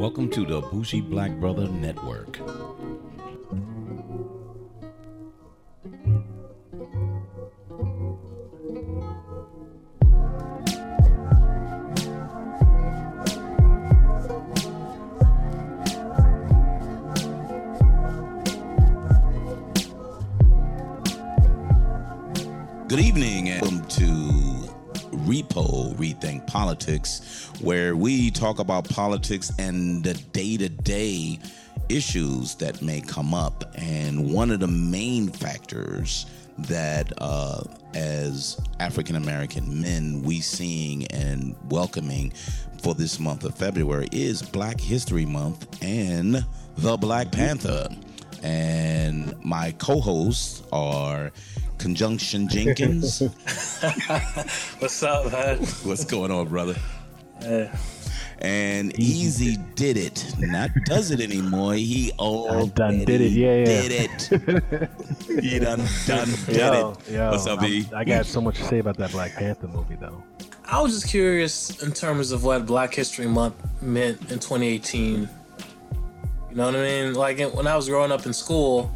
Welcome to the Bougie Black Brother Network. Good evening and welcome to Repo Rethink Politics, where we talk about politics and the day to day issues that may come up. And one of the main factors that, uh, as African American men, we seeing and welcoming for this month of February is Black History Month and the Black Panther. And my co hosts are Conjunction Jenkins. What's up, man? What's going on, brother? Yeah. And Easy did it. Not does it anymore. He all done did it. Yeah, yeah. Did it. he done done did Yo, it. yo, What's up, E? I'm- I got so much to say about that Black Panther movie, though. I was just curious in terms of what Black History Month meant in 2018. You know what I mean? Like when I was growing up in school,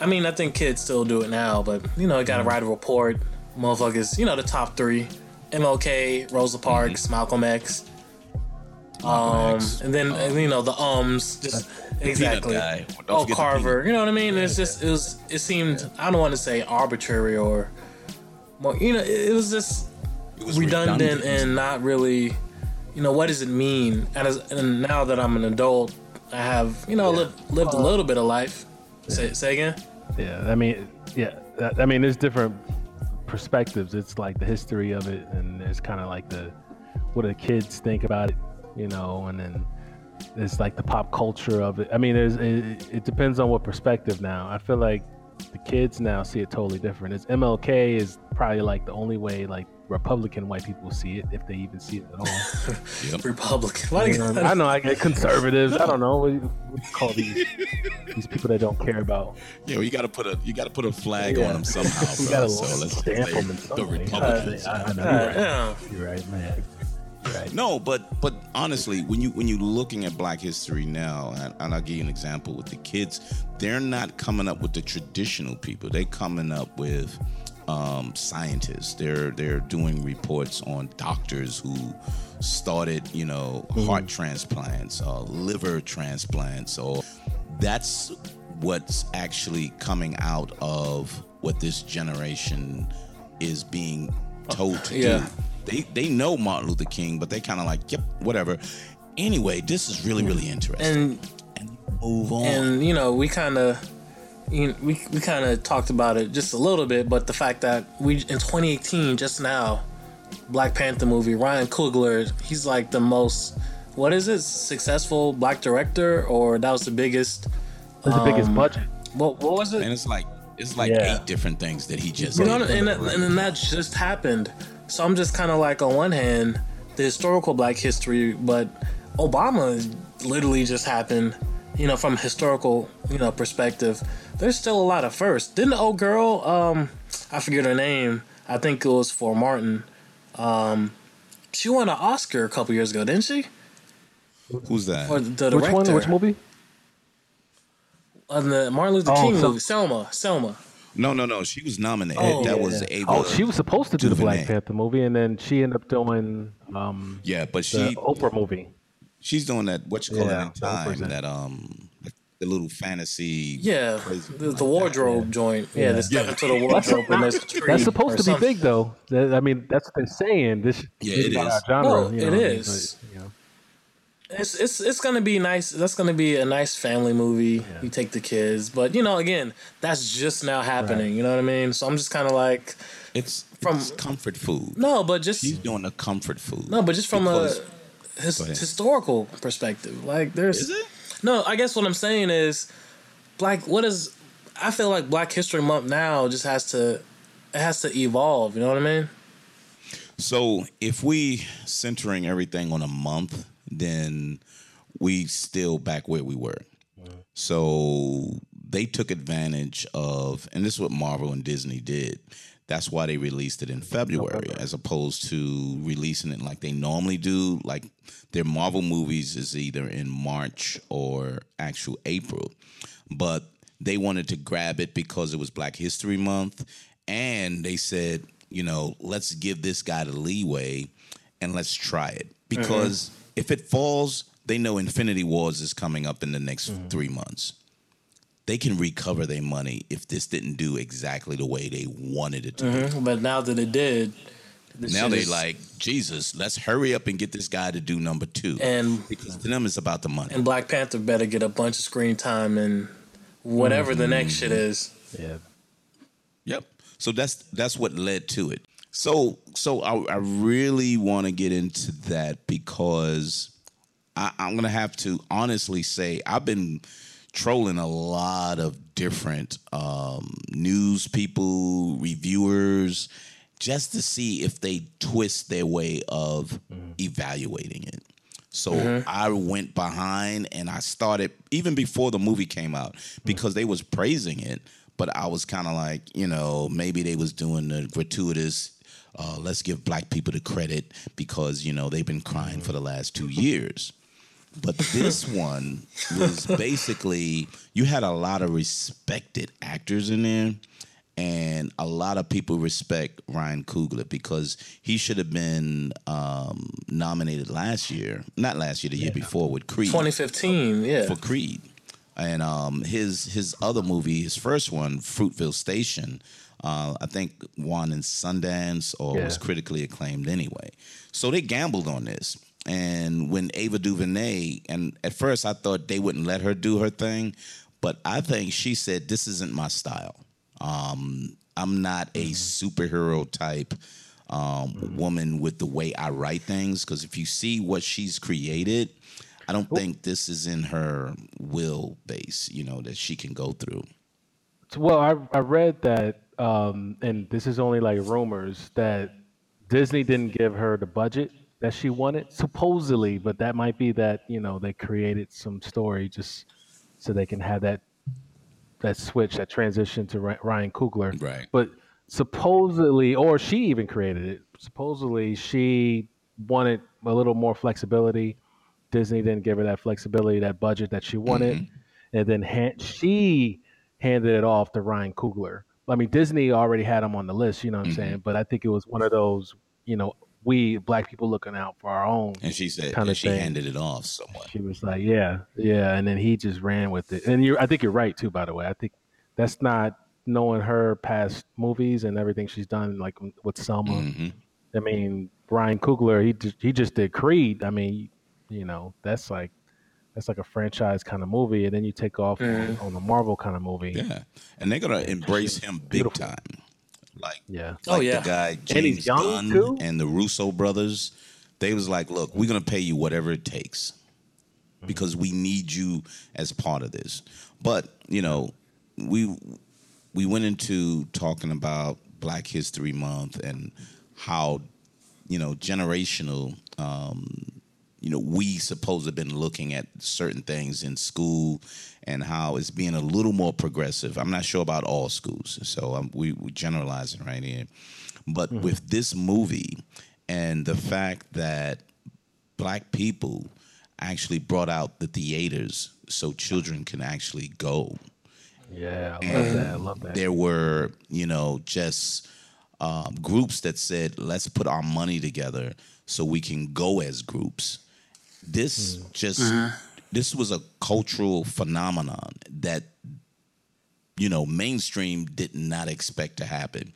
I mean, I think kids still do it now, but you know, you gotta write a mm-hmm. report. Motherfuckers, you know, the top three MLK, Rosa mm-hmm. Parks, Malcolm X. Um, and then and, you know the ums, just exactly. guy. Oh, Carver. You know what I mean? It's just it was it seemed I don't want to say arbitrary or, more, you know, it, it was just It was redundant, and not really, you know, what does it mean? And, as, and now that I'm an adult, I have, you know, lived, lived a uh, little bit of life. Say, say again? Yeah, I mean, yeah, I mean, there's different perspectives. It's like the history of it, and it's kind of like the what the kids think about it, you know, and then it's like the pop culture of it. I mean, it, it depends on what perspective. Now, I feel like the kids now see it totally different. It's MLK is probably like the only way like Republican white people see it, if they even see it at all. Yep. Republican. Why You you know, I know I get conservatives. I don't know what, you- what you call these these people that don't care about. Yeah, well, you gotta put a you gotta put a flag Yeah. on them somehow, You gotta So let's stamp them in some the way. Republicans. I, I know you're right. yeah. You're right, man. You're right. No, but but honestly, when you when you're looking at Black history now, and, and I'll give you an example with the kids, they're not coming up with the traditional people. They're coming up with um, scientists. They're they're doing reports on doctors who started, you know, heart transplants, uh, liver transplants, or that's what's actually coming out of what this generation is being told to Yeah. do they they know Martin Luther King, but they kind of like, yep, whatever. Anyway, this is really really interesting. And And, move on. and you know we kind of you know, we, we kind of talked about it just a little bit but the fact that we in 2018 just now black panther movie ryan coogler he's like the most what is it successful black director or that was the biggest It's the biggest Um, budget. what, what was it and it's like it's like Yeah. eight different things that he just you know, did. and, and then that just happened. So I'm just kind of like, on one hand, the historical Black history, but Obama literally just happened. You know, from a historical, you know, perspective, there's still a lot of firsts. Didn't the old girl, um, I forget her name. I think it was for Martin. Um, she won an Oscar a couple years ago, didn't she? Who's that? For the director. Which one? Which movie? On the Martin Luther Oh, King so- movie, Selma. Selma. no, no, no. She was nominated. Oh, that yeah, was yeah. Ava. Oh, she was supposed to do the Black Panther movie, and then she ended up doing um, Yeah, but the she Oprah movie. She's doing that. What you call Yeah, it time? 100%. That um, the little fantasy. Yeah, crazy the, like the that. wardrobe joint. Yeah, Yeah. they step Yeah. into the wardrobe and there's a tree. That's supposed to be something. big, though. That- I mean, that's what they're saying. This Yeah, this it not is. genre. No, you know, I mean, is. but, you know. It's it's it's gonna be nice. That's gonna be a nice family movie. You take the kids, but you know, again, that's just now happening. Right. You know what I mean? So I'm just kind of like, It's From- it's comfort food. no, but just She's doing a comfort food. no, but just from Because- a his, historical perspective. Like, there's Is it? no. I guess what I'm saying is, black. What is? I feel like Black History Month now just has to, it has to evolve. You know what I mean? So if we centering everything on a month, then we still back where we were. So they took advantage of, and this is what Marvel and Disney did. That's why they released it in February as opposed to releasing it like they normally do. Like their Marvel movies is either in March or actual April. But they wanted to grab it because it was Black History Month. And they said, you know, let's give this guy the leeway and let's try it. Mm-hmm. Because if it falls, they know Infinity Wars is coming up in the next mm-hmm. three months they can recover their money if this didn't do exactly the way they wanted it to. Mhm, But now that it did, the Now they is- like Jesus. Let's hurry up and get this guy to do number two. and because to them, it's about the money. and Black Panther better get a bunch of screen time and whatever the next shit is. Yeah. Yep. So that's that's what led to it. So so I, I really want to get into that because I, I'm gonna have to honestly say I've been trolling a lot of different um, news people, reviewers, just to see if they twist their way of evaluating it. So I went behind and I started even before the movie came out because they was praising it, but I was kind of like, you know, maybe they was doing the gratuitous. Uh, let's give black people the credit because you know they've been crying for the last two years. But this one was basically you had a lot of respected actors in there, and a lot of people respect Ryan Coogler because he should have been um, nominated last year, not last year, the year before with Creed 2015, yeah. for Creed, and um, his his other movie, his first one, Fruitvale Station, uh, I think won in Sundance or was critically acclaimed anyway. So they gambled on this. And when Ava DuVernay, and at first I thought they wouldn't let her do her thing, but I think she said this isn't my style. Um, I'm not a superhero type um, woman with the way I write things because if you see what she's created, I don't think this is in her will base, you know, that she can go through. Well, I I read that, um, and this is only like rumors that Disney didn't give her the budget that she wanted, supposedly, but that might be that you know they created some story just so they can have that that switch, that transition to Ryan Coogler. Right. But supposedly, or she even created it. Supposedly, she wanted a little more flexibility. Disney didn't give her that flexibility, that budget that she wanted, mm-hmm. and then han- she handed it off to Ryan Coogler. I mean, Disney already had him on the list, you know what I'm mm-hmm. saying? But I think it was one of those, you know, we black people looking out for our own. And she said, Kinda and she thing. handed it off somewhat. She was like, "Yeah, yeah," and then he just ran with it. And you, I think you're right too. By the way, I think that's not knowing her past movies and everything she's done, like with Selma. hmm I mean, Ryan Coogler, he just, he just did Creed. I mean, you know, that's like that's like a franchise kind of movie, and then you take off on, on a Marvel kind of movie. Yeah. And they're going to embrace him big Beautiful. time. Like, Yeah. Oh, yeah. the guy And he's James young, Gunn too? and the Russo brothers, they was like, look, we're gonna pay you whatever it takes because we need you as part of this. But you know, we we went into talking about Black History Month and how you know generational. Um, you know, we supposed to have been looking at certain things in school and how it's being a little more progressive. I'm not sure about all schools, so um, we we generalizing right here. But with this movie and the fact that black people actually brought out the theaters so children can actually go. Yeah, I love that. I love that. There were, you know, just um, groups that said, let's put our money together so we can go as groups. This just, uh-huh. this was a cultural phenomenon that, you know, mainstream did not expect to happen.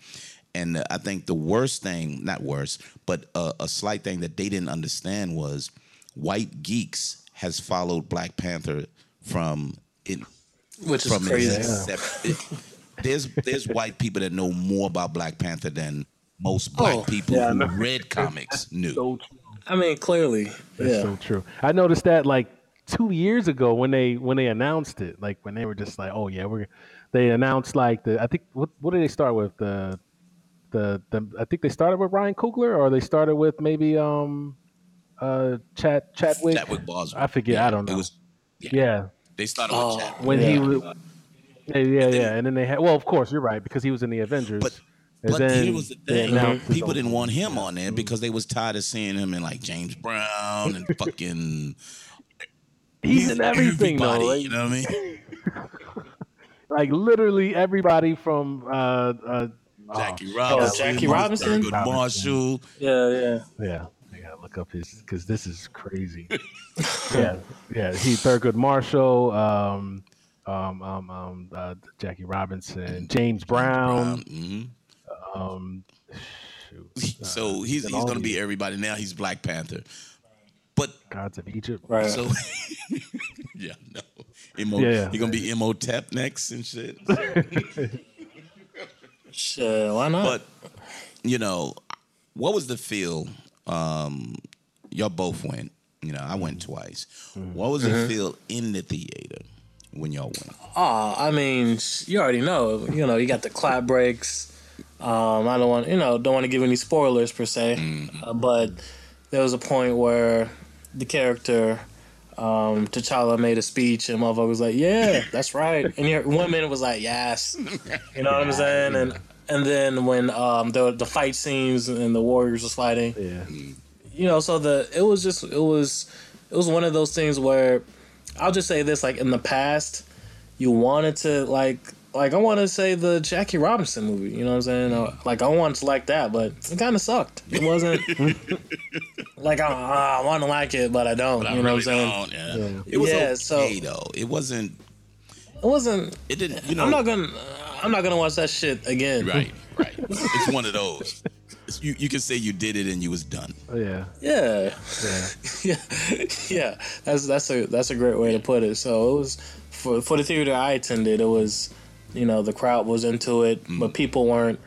And I think the worst thing, not worst, but a, a slight thing that they didn't understand was white geeks has followed Black Panther from it which is from crazy. its inception. There's there's white people that know more about Black Panther than most oh, black Oh, people yeah, who read comics knew. so true. I mean, clearly, That's yeah. so true. I noticed that like two years ago when they when they announced it, like when they were just like, oh yeah, we're they announced like the I think what what did they start with the the the I think they started with Ryan Coogler or they started with maybe um uh Chad Chadwick. Chadwick Boseman. I forget. I don't know. It was yeah, they started Oh. with Chadwick. when he Yeah. was. Yeah, yeah, yeah, and then they had. Well, of course, you're right because he was in the Avengers. But- And But then here was the they thing: announced his people didn't want him on there because they was tired of seeing him in like James Brown and fucking. He's in everything though. Like, you know what I mean? like literally everybody from uh, uh Jackie oh, Robinson, Jackie Robinson? Thurgood Marshall. Yeah, yeah. Yeah, I gotta look up his because this is crazy. yeah, yeah. He Thurgood Marshall, um, um, um, um, uh, Jackie Robinson, James Brown. Mhm. Um, shoot, So he's and he's gonna be everybody now. He's Black Panther, but gods of Egypt. Right. so yeah, no, Imo, Yeah. he gonna be Imhotep next and shit. Shit, why not? But you know, what was the feel? Um, y'all both went. You know, I went twice. What was the feel in the theater when y'all went? Oh, I mean, you already know. You know, you got the clap breaks. Um, I don't want, you know, don't want to give any spoilers per se, uh, but there was a point where the character um, T'Challa made a speech, and motherfucker was like, "Yeah, that's right," and your women was like, "Yes," you know what I'm saying? And and then when um, the the fight scenes and the warriors was fighting, Yeah, you know, so the it was just it was it was one of those things where I'll just say this: like in the past, you wanted to like like I want to say the Jackie Robinson movie. You know what I'm saying? Uh, Like I want to like that, but it kind of sucked. It wasn't like I, I want to like it, but I don't. But I you know really what I'm saying? don't, yeah. Yeah. It was Yeah, so- okay though. It wasn't. It wasn't. It didn't. You know. I'm not gonna. I'm not gonna watch that shit again. Right, right. it's one of those. You you can say you did it and you was done. Oh, yeah, Yeah. yeah. yeah, yeah. That's that's a that's a great way to put it. So it was for for the theater I attended. It was, you know, the crowd was into it, but people weren't.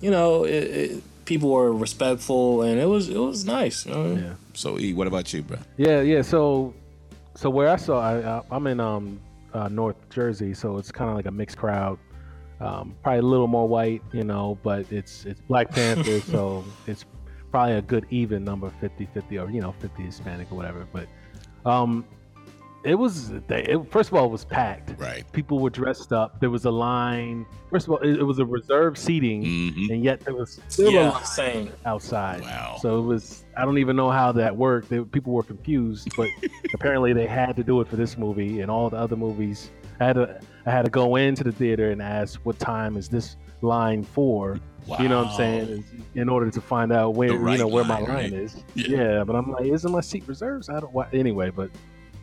You know, it, it, people were respectful, and it was it was nice. You know? yeah. So E, what about you, bro? Yeah, yeah. So, so where I saw, I, I I'm in um uh, North Jersey, so it's kind of like a mixed crowd. Um, probably a little more white, you know, but it's it's Black Panther, so it's probably a good even number 50-50 or you know 50 Hispanic or whatever. But um, it was it, first of all it was packed. Right. People were dressed up. There was a line. First of all, it, it was a reserved seating, hmm and yet there was still a line same. outside. Wow. So it was. I don't even know how that worked. They, people were confused, but apparently they had to do it for this movie and all the other movies. I had to. I had to go into the theater and ask what time is this line for. wow. You know what I'm saying? In order to find out where The you know where my line, line right? is. Yeah. Yeah. but I'm like, isn't my seat reserved? I don't. Why, anyway, but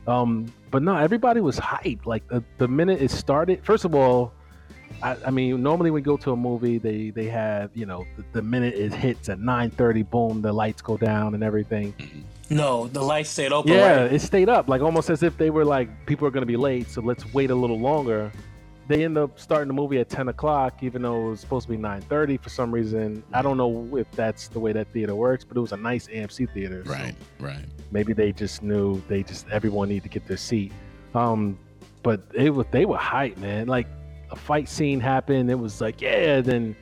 um, but no, everybody was hyped. Like the, the minute it started. First of all, I, I mean, normally when we go to a movie, they they have you know the, the minute it hits at 9:30, boom, the lights go down and everything. No, the lights stayed open. Yeah, right? it stayed up, like almost as if they were like people are gonna be late, so let's wait a little longer. They end up starting the movie at 10 o'clock, even though it was supposed to be 9:30 for some reason. I don't know if that's the way that theater works, but it was a nice AMC theater. so Right, right. maybe they just knew they just everyone needed to get their seat. Um, but it was they were hype, man. Like a fight scene happened, it was like yeah. Then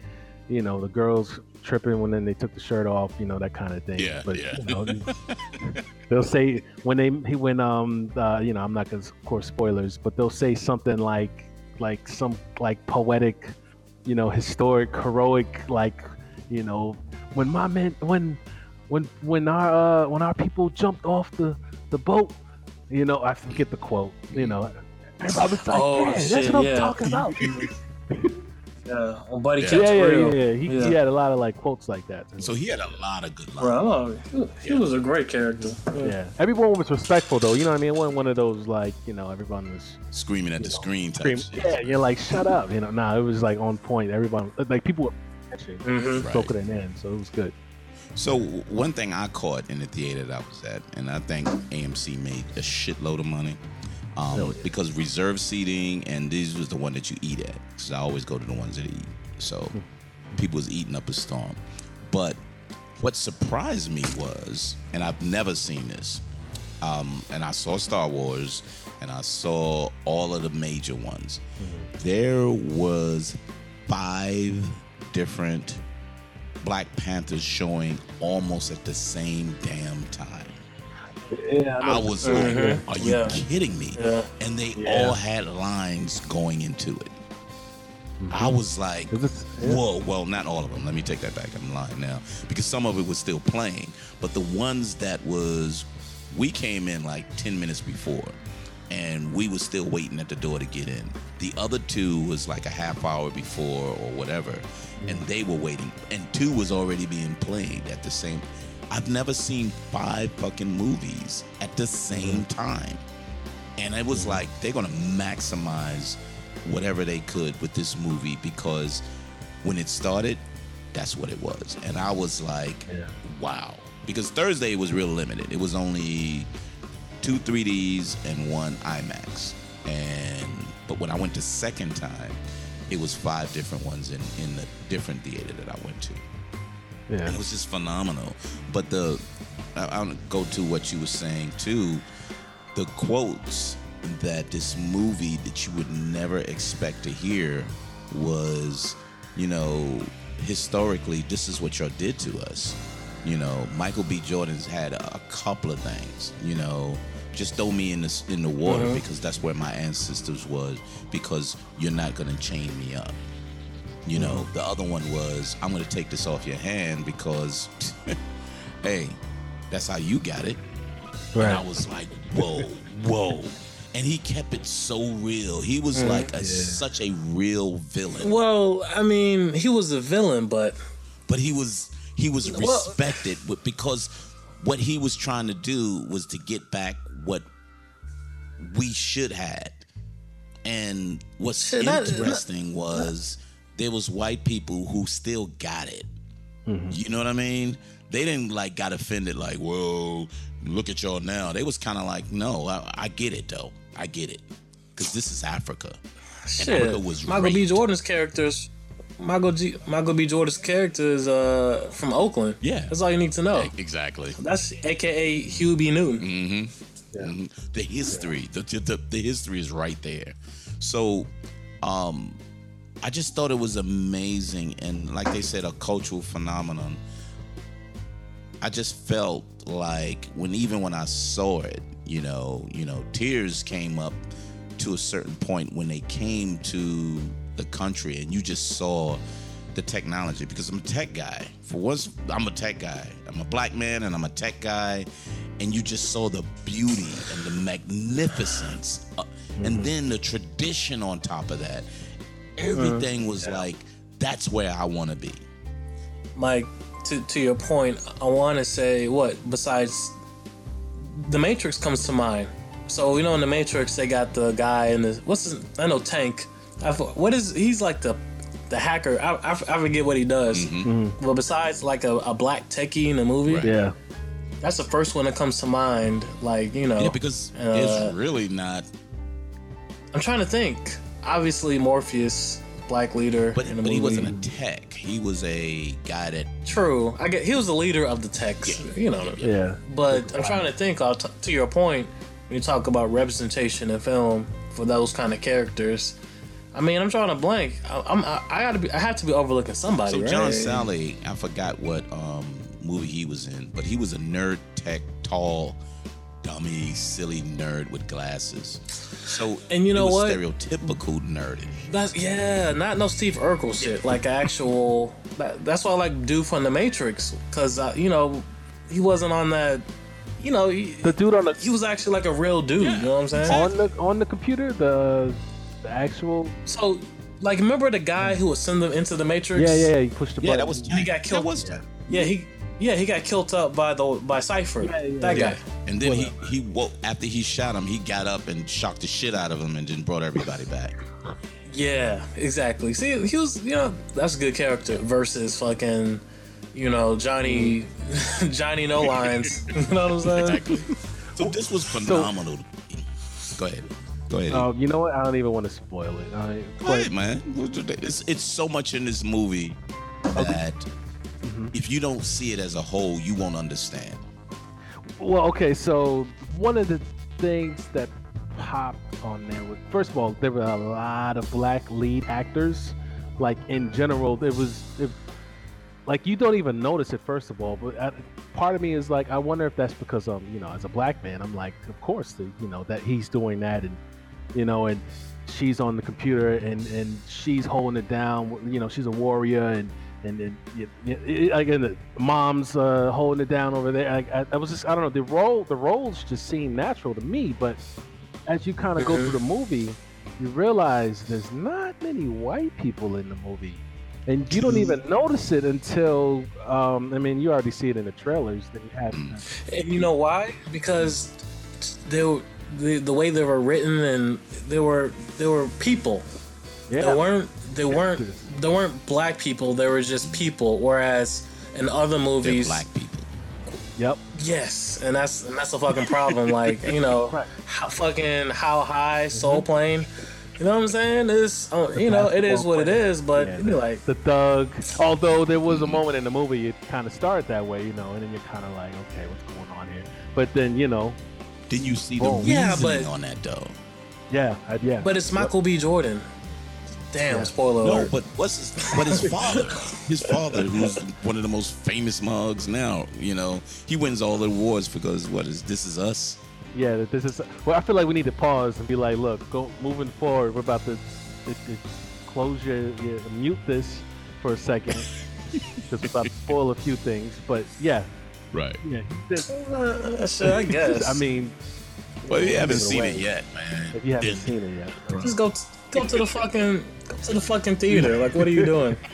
you know the girls tripping when then they took the shirt off, you know that kind of thing. Yeah, but yeah. you know, they'll say when they he when um uh, you know I'm not gonna of course spoilers, but they'll say something like like some like poetic, you know, historic, heroic like you know when my men when when when our uh, when our people jumped off the the boat, you know, I forget the quote, you know. Everybody was like, Oh, "Yeah, that's shit, what I'm talking about. Yeah, well, buddy, Yeah. kept yeah, yeah, yeah, yeah. He, he had a lot of like quotes like that. So he had a lot of good lines. Bro, he, he was a great character. yeah, everyone was respectful though. You know what I mean? It wasn't one of those like you know everyone was Screaming at the screen type screaming. shit. Yeah, you're like shut up. You know, nah, it was like on point. Everyone like people were catching, Mm-hmm. Right. soaking it in, so it was good. So one thing I caught in the theater that I was at, and I think AMC made a shitload of money, um, yeah. because reserve seating and this was the one that you eat at. Because I always go to the ones that eat. So Hmm. people was eating up a storm. But what surprised me was, and I've never seen this, um, and I saw Star Wars, and I saw all of the major ones. There was five different Black Panthers showing almost at the same damn time. Yeah, I was like, Mhm. "Are you Yeah. kidding me?" Yeah. And they Yeah. all had lines going into it. I was like, Is this- yeah. whoa, well, not all of them. Let me take that back. I'm lying now because some of it was still playing, but the ones that was, we came in like 10 minutes before and we were still waiting at the door to get in. The other two was like a half hour before or whatever, and they were waiting. And two was already being played at the same. I've never seen five fucking movies at the same mm-hmm. time. And it was mm-hmm. like they're gonna maximize whatever they could with this movie because when it started, that's what it was. And I was like, Yeah. wow. Because Thursday was real limited. It was only two 3Ds and one IMAX. And but when I went the second time, it was five different ones in, in the different theater that I went to. Yeah. It was just phenomenal. But the I, I'll go to what you were saying too. The quotes that this movie that you would never expect to hear was, you know, historically this is what y'all did to us. You know, Michael B. Jordan's had a, a couple of things. You know, just throw me in the in the water mm-hmm. because that's where my ancestors was. Because you're not gonna chain me up. You know, the other one was, I'm going to take this off your hand because, hey, that's how you got it. And I was like, whoa, whoa. And he kept it so real. He was mm, like a, such a real villain. Well, I mean, he was a villain, but But he was he was respected because what he was trying to do was to get back what we should had. And what's that- interesting was there was white people who still got it. You know what I mean? They didn't like got offended like, "Whoa, look at y'all now." They was kind of like, "No, I, I get it though. I get it." Cuz this is Africa. shit. Africa was Michael B. Jordan's characters. Michael G. Michael B. Jordan's character is uh from Oakland. Yeah. that's all you need to know. Exactly. That's AKA Huey P. Newton. Mhm. The history, the, the the history is right there. So, um, I just thought it was amazing, and like they said, a cultural phenomenon. I just felt like when even when I saw it, you know, you know, tears came up to a certain point when they came to the country, and you just saw the technology because I'm a tech guy. For once, I'm a tech guy. I'm a black man and I'm a tech guy. And you just saw the beauty and the magnificence. Uh, And then the tradition on top of that. Mm-hmm. Everything was like, that's where I want to be. Mike, to to your point, I want to say what besides the Matrix comes to mind. So you know in the Matrix they got the guy in the what's his I know Tank. I, what is he's like the the hacker. I, I, I forget what he does. Mm-hmm. Mm-hmm. But besides like a, a black techie in the movie, Right. Yeah. that's the first one that comes to mind. Like you know, Yeah, because uh, it's really not. I'm trying to think. Obviously Morpheus, black leader But, in the but movie. he wasn't a tech. He was a guy that. True. I get he was the leader of the techs. Yeah. You know. Yeah. But I'm trying to think. Uh, t- to your point, when you talk about representation in film for those kind of characters, I mean, I'm trying to blank. I, I'm, I, I gotta be. I have to be overlooking somebody. So right? John Sally, I forgot what um, movie he was in, but he was a nerd tech, tall, dummy, silly nerd with glasses. So And you know what? Stereotypical nerdy. That's yeah, not no Steve Urkel shit. Like actual. That, that's why I like dude from the Matrix because uh, you know he wasn't on that. You know he, The dude on the he was actually like a real dude. You know what I'm saying? on the on the computer, the the actual So like, remember the guy who would send them into the Matrix? yeah yeah yeah. You push the button. Yeah, button. that was He got killed. That was Tank. Yeah, he yeah he got killed up by the by Cypher. yeah, that Yeah. guy. And then he he woke after he shot him. He got up and shocked the shit out of him, and then brought everybody back. Yeah, exactly. See, he was you know that's a good character versus fucking you know Johnny Johnny No Lines. you know what I'm saying? Exactly. So this was phenomenal. Go ahead. Go ahead. Oh, you know what? I don't even want to spoil it. I, Go ahead, man. It's, it's so much in this movie that if you don't see it as a whole, you won't understand. Well, okay, so one of the things that popped on there was first of all, there were a lot of black lead actors. Like in general, there was it, like you don't even notice it first of all. But uh, part of me is like, I wonder if that's because um, you know, as a black man, I'm like, of course, the, you know, that he's doing that, and you know, and she's on the computer and and she's holding it down. You know, she's a warrior and. And then, you, you, again, the mom's uh, holding it down over there. I, I, I was just, I don't know, the role, the roles just seem natural to me. But as you kind of go through the movie, you realize there's not many white people in the movie and you don't even notice it until um, I mean you already see it in the trailers that you had. And you know why? Because they were, the the way they were written and they were they were people. Yeah. They weren't they weren't they weren't black people. There were just people. Whereas in other They're movies, black people. Yep. yes, and that's and that's a fucking problem. like you know, Right. how fucking how high Soul Plane. You know what I'm saying? It's uh, you know it is what it is, but Yeah, you be the, like the thug. Although there was a moment in the movie it kind of started that way, you know, and then you're kind of like, okay, what's going on here? But then you know, Didn't you see the Boom. reasoning Yeah, but- on that though? yeah, I, yeah. But it's Michael B. Jordan. Damn, Yeah. spoiler No, alert. but what's his, but his father, his father, who's one of the most famous mugs now. You know, he wins all the awards because what is this is us. yeah, this is. Well, I feel like we need to pause and be like, look, go moving forward. We're about to it, it, close your, your mute this for a second because we're about to spoil a few things. But yeah, Right. yeah. he did- Uh, shit, I guess. I mean, Well, you haven't Give it seen away. it yet, man. if you haven't seen it yet, just go go to the fucking go to the fucking theater. Like, what are you doing?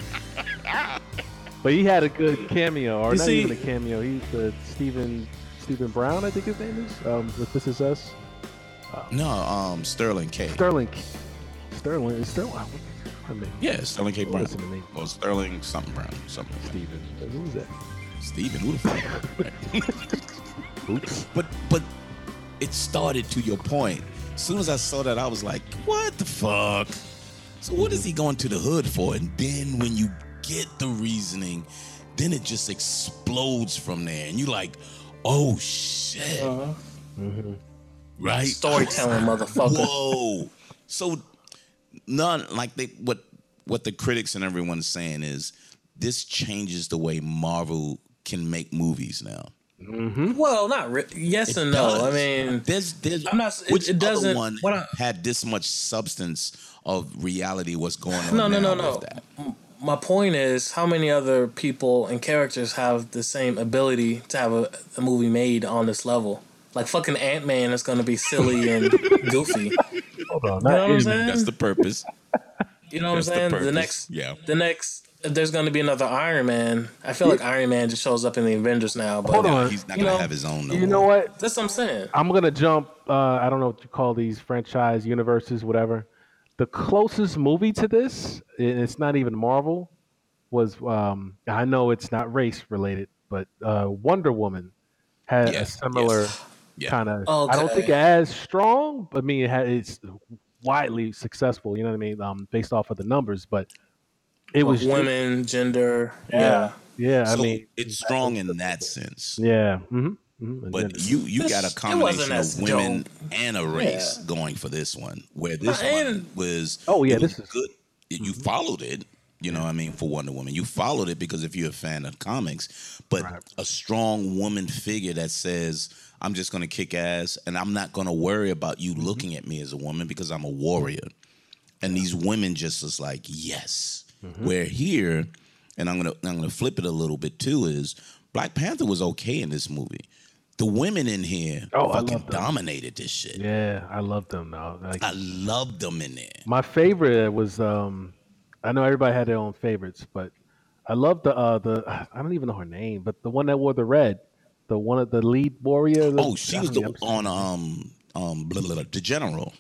But he had a good cameo, or You not see- even a cameo. He's the Stephen Stephen Brown, I think his name is. Um, with This Is Us. No, um, Sterling K. Sterling. Sterling is Sterling. I mean, Yeah, Sterling K. Brown. Listen to me. Well, Sterling something Brown, something. Stephen. Who was that? Steven, who the fuck? Oops. But but it started to your point. As soon as I saw that, I was like, what the fuck? So what is he going to the hood for? And then when you get the reasoning, then it just explodes from there. And you like, oh shit. Uh-huh. Right? Storytelling, motherfucker. Whoa. So none like they what what the critics and everyone's saying is this changes the way Marvel can make movies now. Well, not re- yes and no. I mean, there's there's I'm not- it- which it doesn't- other one I- had this much substance of reality what's going on no, no, now no, no. with that. My point is, how many other people and characters have the same ability to have a, a movie made on this level? Like fucking Ant Man is gonna be silly and goofy. Hold on. You know what I'm saying? That's the purpose. You know what I'm That's the saying? The, next, yeah. the next, if there's going to be another Iron Man. I feel like Iron Man just shows up in the Avengers now. But Hold on. he's not gonna have his own. No you know what? that's what I'm saying. I'm gonna jump. Uh, I don't know what you call these franchise universes, whatever. The closest movie to this, and it's not even Marvel, was um, I know it's not race related, but uh, Wonder Woman had a similar yes. Yeah. kind of. I don't think as strong, but I mean it had, it's widely successful. You know what I mean? Um, based off of the numbers, but it was ju- women, gender. Yeah, yeah. I So mean, it's strong in that sense. yeah. Mm-hmm, mm-hmm. But then- you you got a combination of women dope. and a race Yeah. going for this one, where this And- one was. Oh, yeah, it was this is- good. You followed it. You know, what I mean, for Wonder Woman, you followed it because if you're a fan of comics, but Right. a strong woman figure that says, "I'm just going to kick ass, and I'm not going to worry about you Mm-hmm. looking at me as a woman because I'm a warrior." And these women just was like, "Yes." Mm-hmm. Where here, and I'm gonna I'm gonna flip it a little bit too. Is Black Panther was okay in this movie. The women in here Oh, fucking dominated this shit. yeah, I love them though. Like, I loved them in there. My favorite was um I know everybody had their own favorites, but I love the uh the I don't even know her name, but the one that wore the red, the one of the lead warrior. the- Oh, she was the, on um um blah, blah, blah, the general,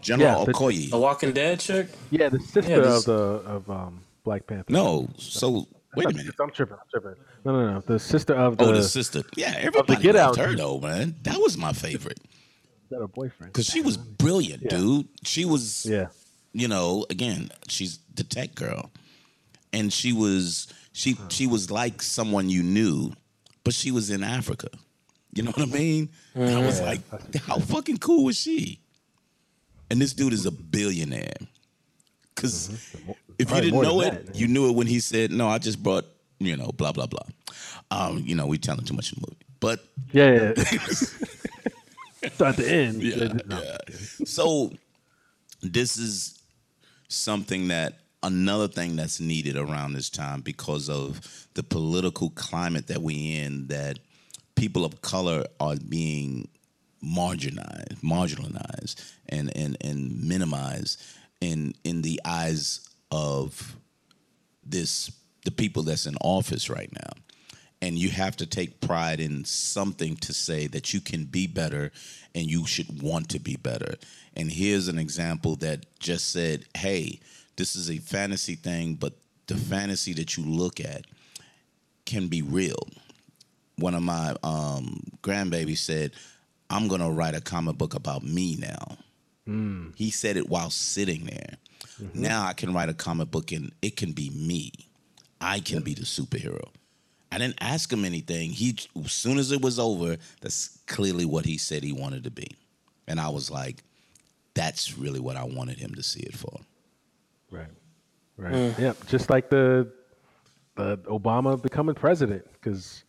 General Yeah, the- Okoye. The Walking Dead chick. yeah, the sister Yeah, this- of the of um Black Panther. no, so wait a minute. I'm tripping. I'm tripping. No, no, no. The sister of oh, the, Oh, the sister. Yeah, everybody Get loved Out. her though, man. That was my favorite that her boyfriend. because she was brilliant, Yeah. dude. She was, Yeah. you know, again, she's the tech girl, and she was she she was like someone you knew, but she was in Africa. You know what I mean? And I was like, how fucking cool was she? And this dude is a billionaire. Because mm-hmm. If you didn't know it, that. you knew it when he said, "No, I just brought you know blah blah blah." Um, you know, we tell telling too much in the movie, but Yeah, yeah. so at the end, yeah, no. yeah. So this is something that another thing that's needed around this time because of the political climate that we in that people of color are being marginalized marginalized and and, and minimized in in the eyes of this the people that's in office right now. And you have to take pride in something to say that you can be better and you should want to be better. And here's an example that just said hey this is a fantasy thing but the fantasy that you look at can be real. One of my um, grandbabies said i'm going to write a comic book about me now. He said it while sitting there. Mm-hmm. Now I can write a comic book and it can be me. I can be the superhero. I didn't ask him anything. He as soon as it was over, that's clearly what he said he wanted to be. And I was like, that's really what I wanted him to see it for. Right. Mm. Right. Yeah. Just like the the Obama becoming president, because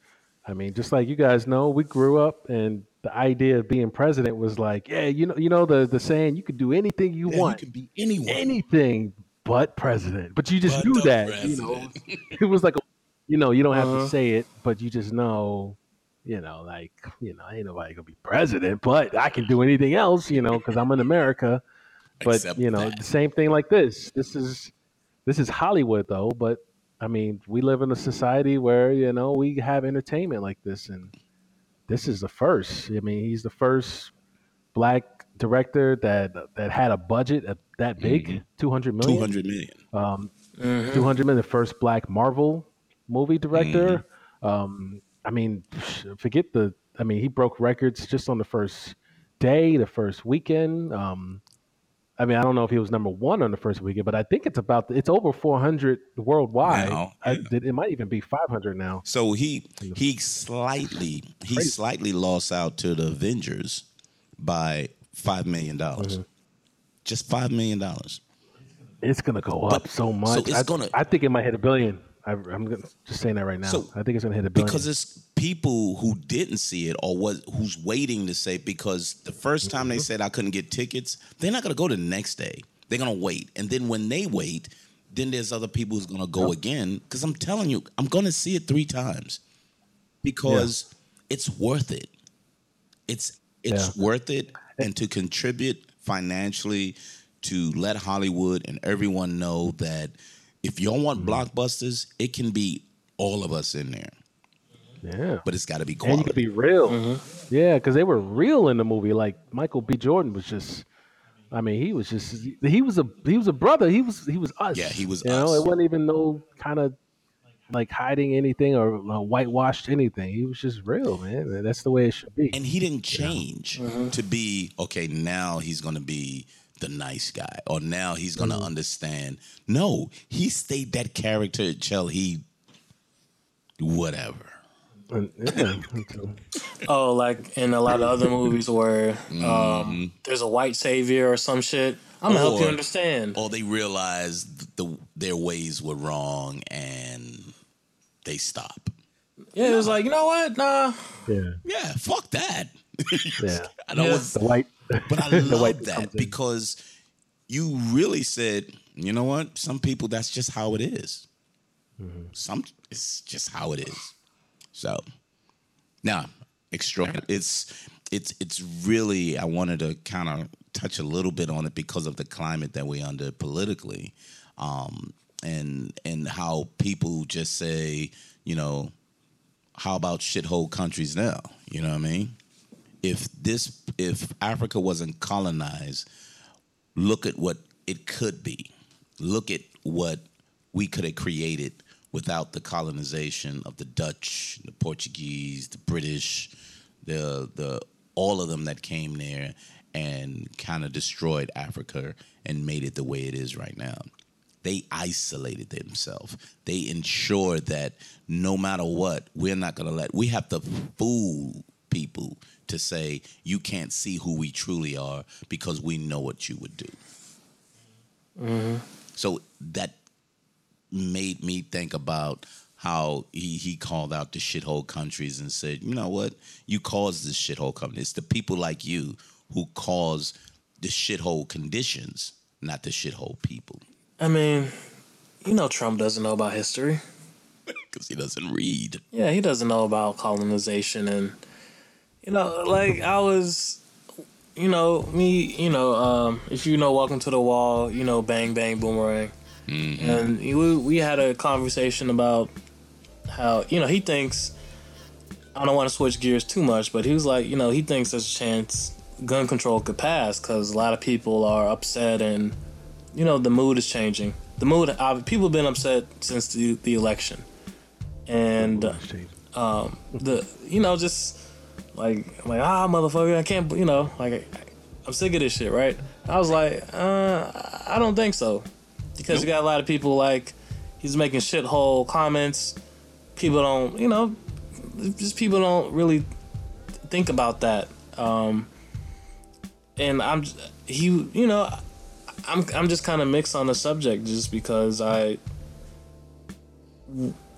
I mean, just like you guys know, we grew up and the idea of being president was like, yeah, you know, you know the the saying, you can do anything you Yeah, want, you can be anyone. anything but president. But you just But knew the that, you know, it was like, a, you know, you don't have Uh-huh. to say it, but you just know, you know, like, you know, ain't nobody gonna be president, but I can do anything else, you know, because I'm in America. But Except you know, that. the same thing like this. This is this is Hollywood though, but I mean, we live in a society where, you know, we have entertainment like this and this is the first. I mean, he's the first black director that that had a budget that big, Mhm. 200 million. 200 million. Um, Mhm. 200 million, the first black Marvel movie director. Mm-hmm. Um, I mean, forget the. I mean, he broke records just on the first day, the first weekend. Um, I mean, I don't know if he was number one on the first weekend, but I think it's about it's over 400 worldwide. I, it might even be 500 now. So he he slightly he Crazy. slightly lost out to the Avengers by five million dollars. Mm-hmm. Just five million dollars. It's gonna go up so much. So it's I, gonna- I think it might hit a billion. I, I'm just saying that right now. So, I think it's gonna hit a billion. Because it's people who didn't see it or was who's waiting to say because the first time Mm-hmm. they said I couldn't get tickets, they're not gonna go the next day. They're gonna wait. And then when they wait, then there's other people who's gonna go again. Because I'm telling you, I'm gonna see it three times. Because it's worth it. It's it's Yeah. worth it and to contribute financially to let Hollywood and everyone know that if y'all want Mm-hmm. blockbusters, it can be all of us in there. yeah. But it's got to be and you quality. could be real. Yeah, because they were real in the movie. Like Michael B. Jordan was just. I mean, he was just he was a he was a brother. He was he was us. Yeah, he was You know, it wasn't even no kind of like hiding anything or uh, whitewashed anything. He was just real, man. That's the way it should be. and he didn't change to be okay. Now he's going to be the nice guy, or now he's going to Mm-hmm. understand. No, he stayed that character until he whatever. Yeah. Oh, like in a lot of other movies where Mm-hmm. um, there's a white savior or some shit. I'm gonna help you understand. Or they realized the their ways were wrong and they stop. Yeah, it was like you know what? Nah, yeah, Yeah, fuck that. yeah. I know Yeah. it's The white, But I love that because you really said, you know what? Some people, that's just how it is. Mm-hmm. Some, it's just how it is. So, now, extra. It's it's it's really. I wanted to kind of touch a little bit on it because of the climate that we're under politically, um, and and how people just say, you know, how about shithole countries now? You know what I mean? If this if Africa wasn't colonized, look at what it could be. Look at what we could have created without the colonization of the Dutch, the Portuguese, the British, the the all of them that came there and kind of destroyed Africa and made it the way it is right now. They isolated themselves. They ensured that no matter what, we're not going to let, we have to fool people to say, you can't see who we truly are because we know what you would do. Mm-hmm. So that made me think about how he, he called out the shithole countries and said, you know what? You caused this shithole company. It's the people like you who cause the shithole conditions not the shithole people. I mean, you know, Trump doesn't know about history. Because he doesn't read. Yeah, he doesn't know about colonization and you know, like I was you know, me, you know, um, if you know Welcome to the Wall, you know, Bang Bang Boomerang. Mm-hmm. And we we had a conversation about how, you know, he thinks I don't want to switch gears too much, but he was like, you know, he thinks there's a chance gun control could pass because a lot of people are upset and, you know, the mood is changing. The mood, uh, people have been upset since the, the election. And um, the you know just like I'm like ah motherfucker I can't you know like I'm sick of this shit right? I was like uh I don't think so. Because you got a lot of people like he's making shithole comments. People don't you know just people don't really think about that. Um and I'm he you know I'm I'm just kind of mixed on the subject just because I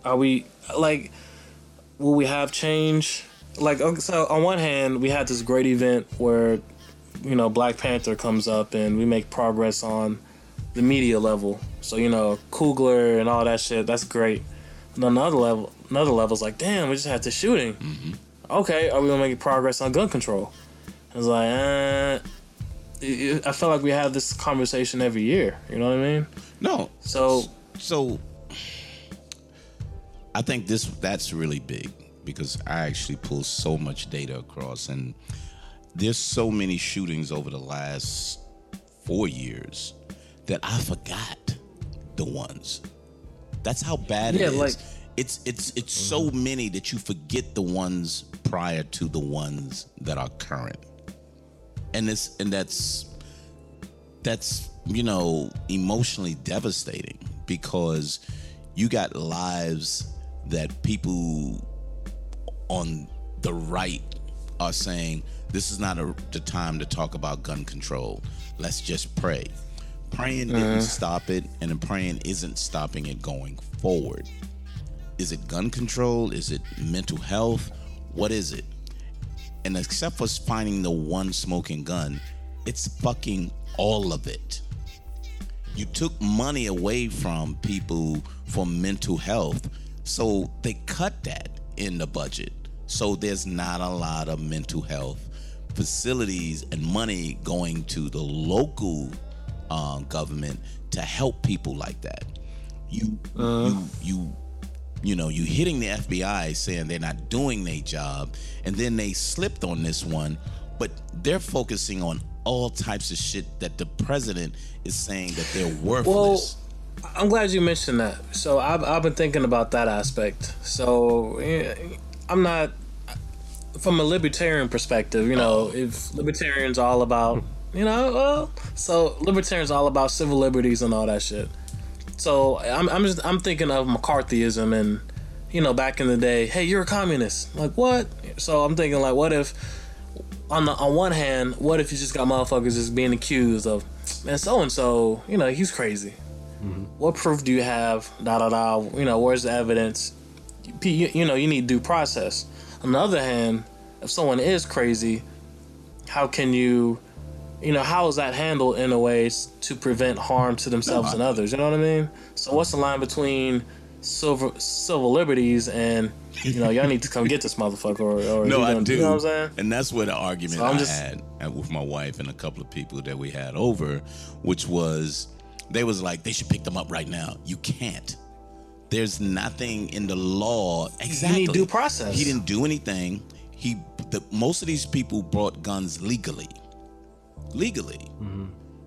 are we like will we have change? Like, so on one hand, we had this great event where, you know, Black Panther comes up and we make progress on the media level. So you know, Coogler and all that shit. That's great. And another level, another level's like, damn, we just had this shooting. Okay, are we gonna make progress on gun control? I was like, uh, I feel like we have this conversation every year. You know what I mean? No. So So I think this that's really big because I actually pull so much data across and there's so many shootings over the last four years that I forgot the ones. That's how bad Yeah, it is. like- it's it's it's so mm-hmm. many that you forget the ones prior to the ones that are current. And this and that's that's you know emotionally devastating because you got lives that people on the right are saying this is not a, the time to talk about gun control. Let's just pray. Praying uh-huh. didn't stop it and praying isn't stopping it going forward. Is it gun control? Is it mental health? What is it? And except for finding the one smoking gun, it's fucking all of it. You took money away from people for mental health, so they cut that in the budget. So there's not a lot of mental health facilities and money going to the local uh, government to help people like that. You, you, you you know, you hitting the FBI saying they're not doing their job, and then they slipped on this one, but they're focusing on all types of shit that the president is saying that they're worthless. I'm glad you mentioned that. So I've, I've been thinking about that aspect. So I'm not from a libertarian perspective. You know, if libertarians all about you know, well, so libertarians all about civil liberties and all that shit. So I'm I'm just I'm thinking of McCarthyism and you know back in the day, hey, you're a communist. Like what? So I'm thinking like, what if on the on one hand, what if you just got motherfuckers just being accused of man so and so, you know, he's crazy. What proof do you have? Da da da. You know, where's the evidence? You, you know, you need due process. On the other hand, if someone is crazy, how can you, you know, how is that handled in a way to prevent harm to themselves and others? You know what I mean? So what's the line between civil civil liberties and you know y'all need to come get this motherfucker or, or No, I do. You know what I'm saying? And that's where the argument So I'm just- had uh, with my wife and a couple of people that we had over, which was they was like, they should pick them up right now. You can't. There's nothing in the law. Exactly. due process. He didn't do anything. He the most of these people brought guns legally. Legally.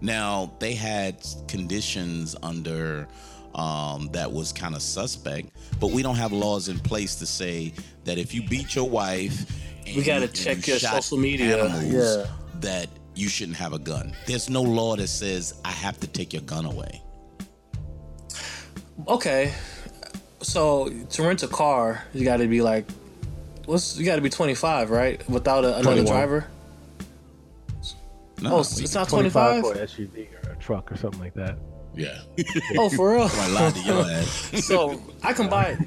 Now they had conditions under um, that was kind of suspect, but we don't have laws in place to say that if you beat your wife, and We gotta you- check you your social media, animals, yeah. that you shouldn't have a gun. There's no law that says I have to take your gun away. Okay, so to rent a car, you got to be like, what's you got to be 25, right? Without a, another 21. driver. No, Oh, it's, it's not 25 25. for an SUV or a truck or something like that. yeah. Oh, for real. I to so I can buy,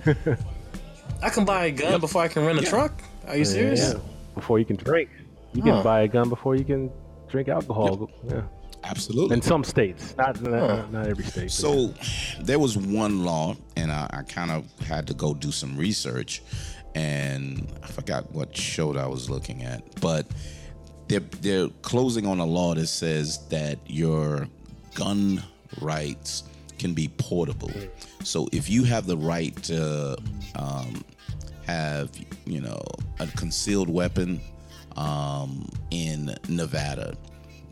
I can buy a gun before I can rent a Yeah. truck. Are you serious? Yeah. Before you can drink, you can Huh. buy a gun before you can drink alcohol. Yeah. Absolutely. In some states, not not, not every state. So there was one law, and I, I kind of had to go do some research, and I forgot what show I was looking at, but they're they're closing on a law that says that your gun rights can be portable. So if you have the right to um, have you know a concealed weapon um, in Nevada,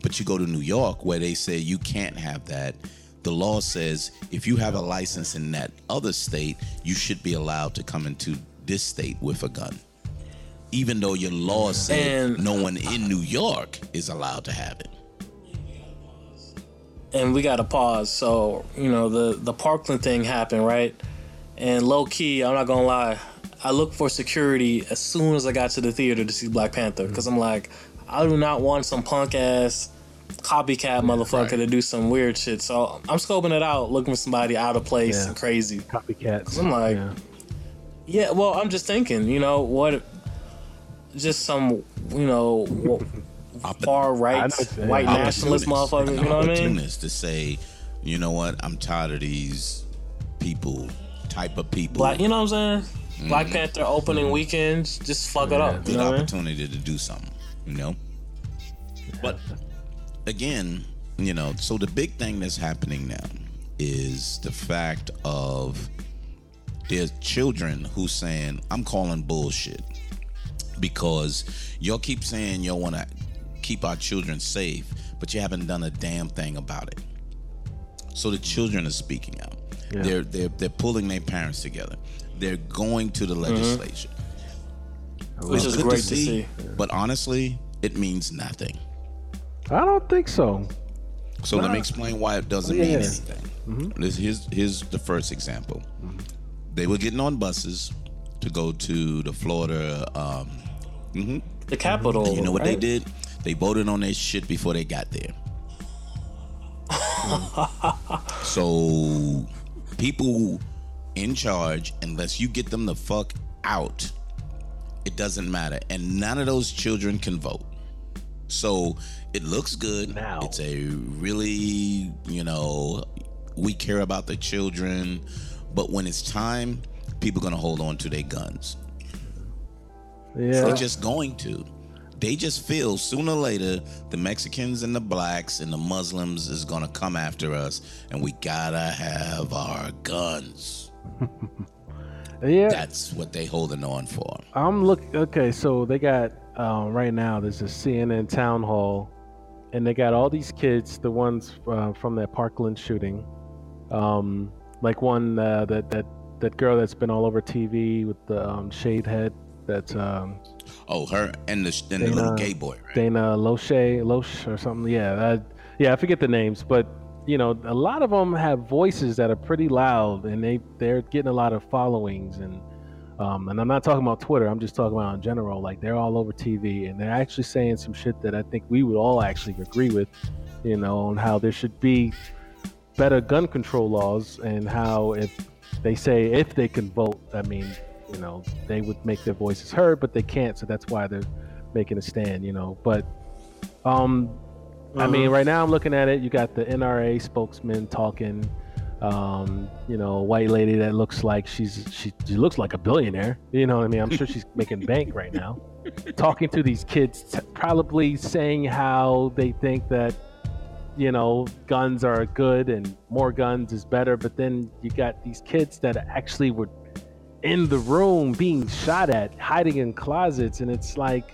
but you go to New York where they say you can't have that. The law says if you have a license in that other state, you should be allowed to come into this state with a gun even though your law said no one in New York is allowed to have it. And we got to pause. So you know the the Parkland thing happened, right? And low key, I'm not gonna lie, I looked for security as soon as I got to the theater to see Black Panther because I'm like, I do not want some punk ass copycat motherfucker right. to do some weird shit. So I'm scoping it out, looking for somebody out of place yeah. and crazy. Copycats. I'm like, yeah. yeah. Well, I'm just thinking, you know, what just some, you know, far right white nationalist motherfucker. You know what I mean? To say, you know what, I'm tired of these people, type of people. Black, you know what I'm saying? Mm-hmm. Black Panther opening mm-hmm. weekends, just fuck yeah, it up. Good you know opportunity I mean? to do something, you know. But again, you know, so the big thing that's happening now is the fact of there's children who saying, "I'm calling bullshit." because y'all keep saying y'all want to keep our children safe, but you haven't done a damn thing about it. So the children are speaking out. Yeah. They're they're they're pulling their parents together. They're going to the mm-hmm. legislature. Mm-hmm. Which is great to see, to see, But honestly, it means nothing. I don't think so. So let me explain why it doesn't yeah. mean anything. Mm-hmm. This here's here's the first example. Mm-hmm. They were getting on buses to go to the Florida um, Mm-hmm. The capital. And you know what right? they did? They voted on their shit before they got there. so people in charge, unless you get them the fuck out, it doesn't matter. And none of those children can vote. So it looks good. Now. It's a really, you know, we care about the children. But when it's time, people are going to hold on to their guns. Yeah. They're just going to. They just feel sooner or later the Mexicans and the blacks and the Muslims is gonna come after us, and we gotta have our guns. Yeah, that's what they holding on for. I'm look okay. So they got um, right now. There's a CNN town hall, and they got all these kids, the ones uh, from that Parkland shooting, um, like one uh, that that that girl that's been all over TV with the um, shade head that's um oh her and the and Dana, the little gay boy right? Dana Loche Loche or something yeah yeah I forget the names but you know a lot of them have voices that are pretty loud and they they're getting a lot of followings and um, and I'm not talking about Twitter I'm just talking about in general like they're all over TV and they're actually saying some shit that I think we would all actually agree with you know on how there should be better gun control laws and how if they say if they can vote I mean you know they would make their voices heard but they can't so that's why they're making a stand you know but um i mean uh-huh. right now i'm looking at it you got the nra spokesman talking um you know white lady that looks like she's she, she looks like a billionaire you know what i mean i'm sure she's making bank right now talking to these kids t- probably saying how they think that you know guns are good and more guns is better but then you got these kids that actually were in the room being shot at, hiding in closets, and it's like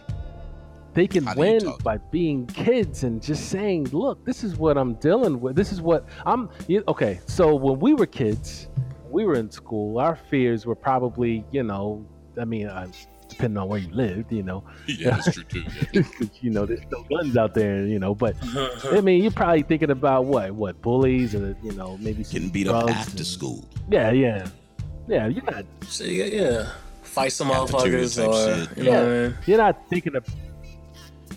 they can How win by being kids and just saying, "Look, this is what I'm dealing with. This is what I'm." You, okay, so when we were kids, we were in school. Our fears were probably, you know, I mean, uh, depending on where you lived, you know. Yeah, that's true too. Yeah. you know, there's no guns out there, you know. But I mean, you're probably thinking about what, what bullies, or you know, maybe getting beat up after and, school. Yeah, yeah. Yeah, you're not. So, yeah, yeah. Fight some motherfuckers or shit. you know yeah. I mean? You're not thinking of.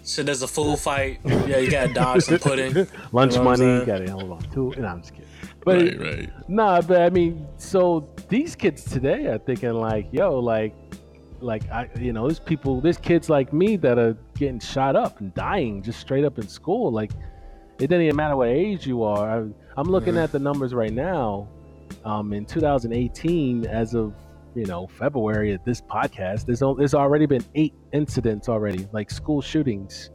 So there's a full fight. Yeah, you gotta dodge some pudding. Lunch you know money. You gotta hold on to. No, I'm just kidding. But right, right. Nah, but I mean, so these kids today are thinking like, yo, like, like I, you know, there's people, there's kids like me that are getting shot up and dying just straight up in school. Like, it doesn't even matter what age you are. I, I'm looking mm-hmm. at the numbers right now. Um, in 2018, as of you know February at this podcast, there's there's already been eight incidents already, like school shootings,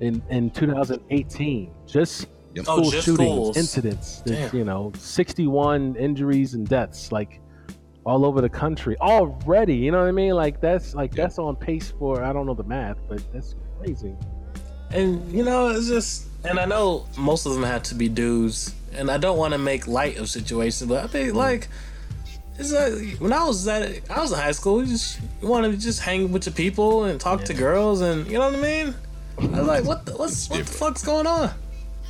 in in 2018. Just oh, school just shootings, schools. incidents. You know, 61 injuries and deaths, like all over the country already. You know what I mean? Like that's like that's on pace for I don't know the math, but that's crazy. And you know, it's just and I know most of them had to be dudes, and I don't want to make light of situations, but I think mm. like it's like when I was at I was in high school, you just you want to just hang with your people and talk yeah. to girls, and you know what I mean. I was like, what the what's what the fuck's going on?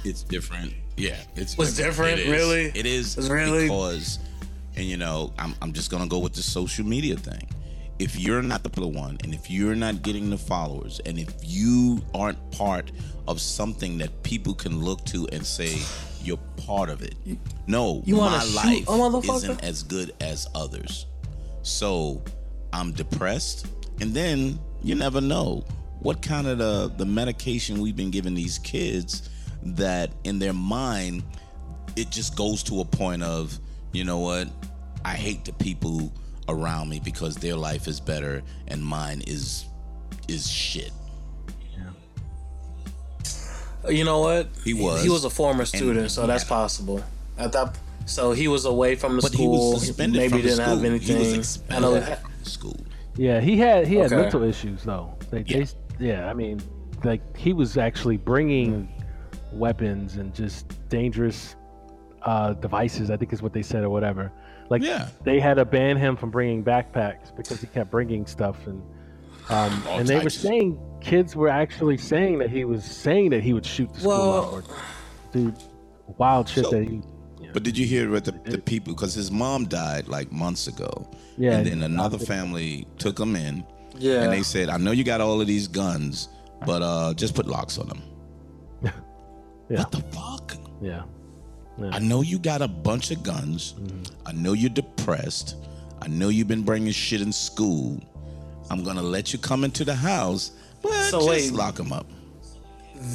It's different. Yeah, it's was different. different it really, it is it's really because, and you know, I'm I'm just gonna go with the social media thing if you're not the one and if you're not getting the followers and if you aren't part of something that people can look to and say you're part of it. No you my life isn't as good as others. So i'm depressed and then you never know what kind of the, the medication we've been giving these kids that in their mind it just goes to a point of you know what? I hate the people around me because their life is better and mine is is shit. Yeah. You know what? He was. He was a former student, and, so that's yeah. possible. At that, so he was away from the but school. He Maybe didn't have anything. I know. School. Yeah, he had he had okay. mental issues though. They, yeah. They, yeah, I mean, like he was actually bringing weapons and just dangerous uh, devices. I think is what they said or whatever. Like yeah. they had to ban him from bringing backpacks because he kept bringing stuff and um, and they were saying kids were actually saying that he was saying that he would shoot the school well, up. dude, wild shit so, that he. You know, but did you hear what the, the people? Because his mom died like months ago. Yeah. And then another family took him in. Yeah. And they said, "I know you got all of these guns, but uh, just put locks on them." yeah. What the fuck? Yeah. Yeah. I know you got a bunch of guns. Mm-hmm. I know you're depressed. I know you've been bringing shit in school. I'm gonna let you come into the house, but so just wait, lock them up.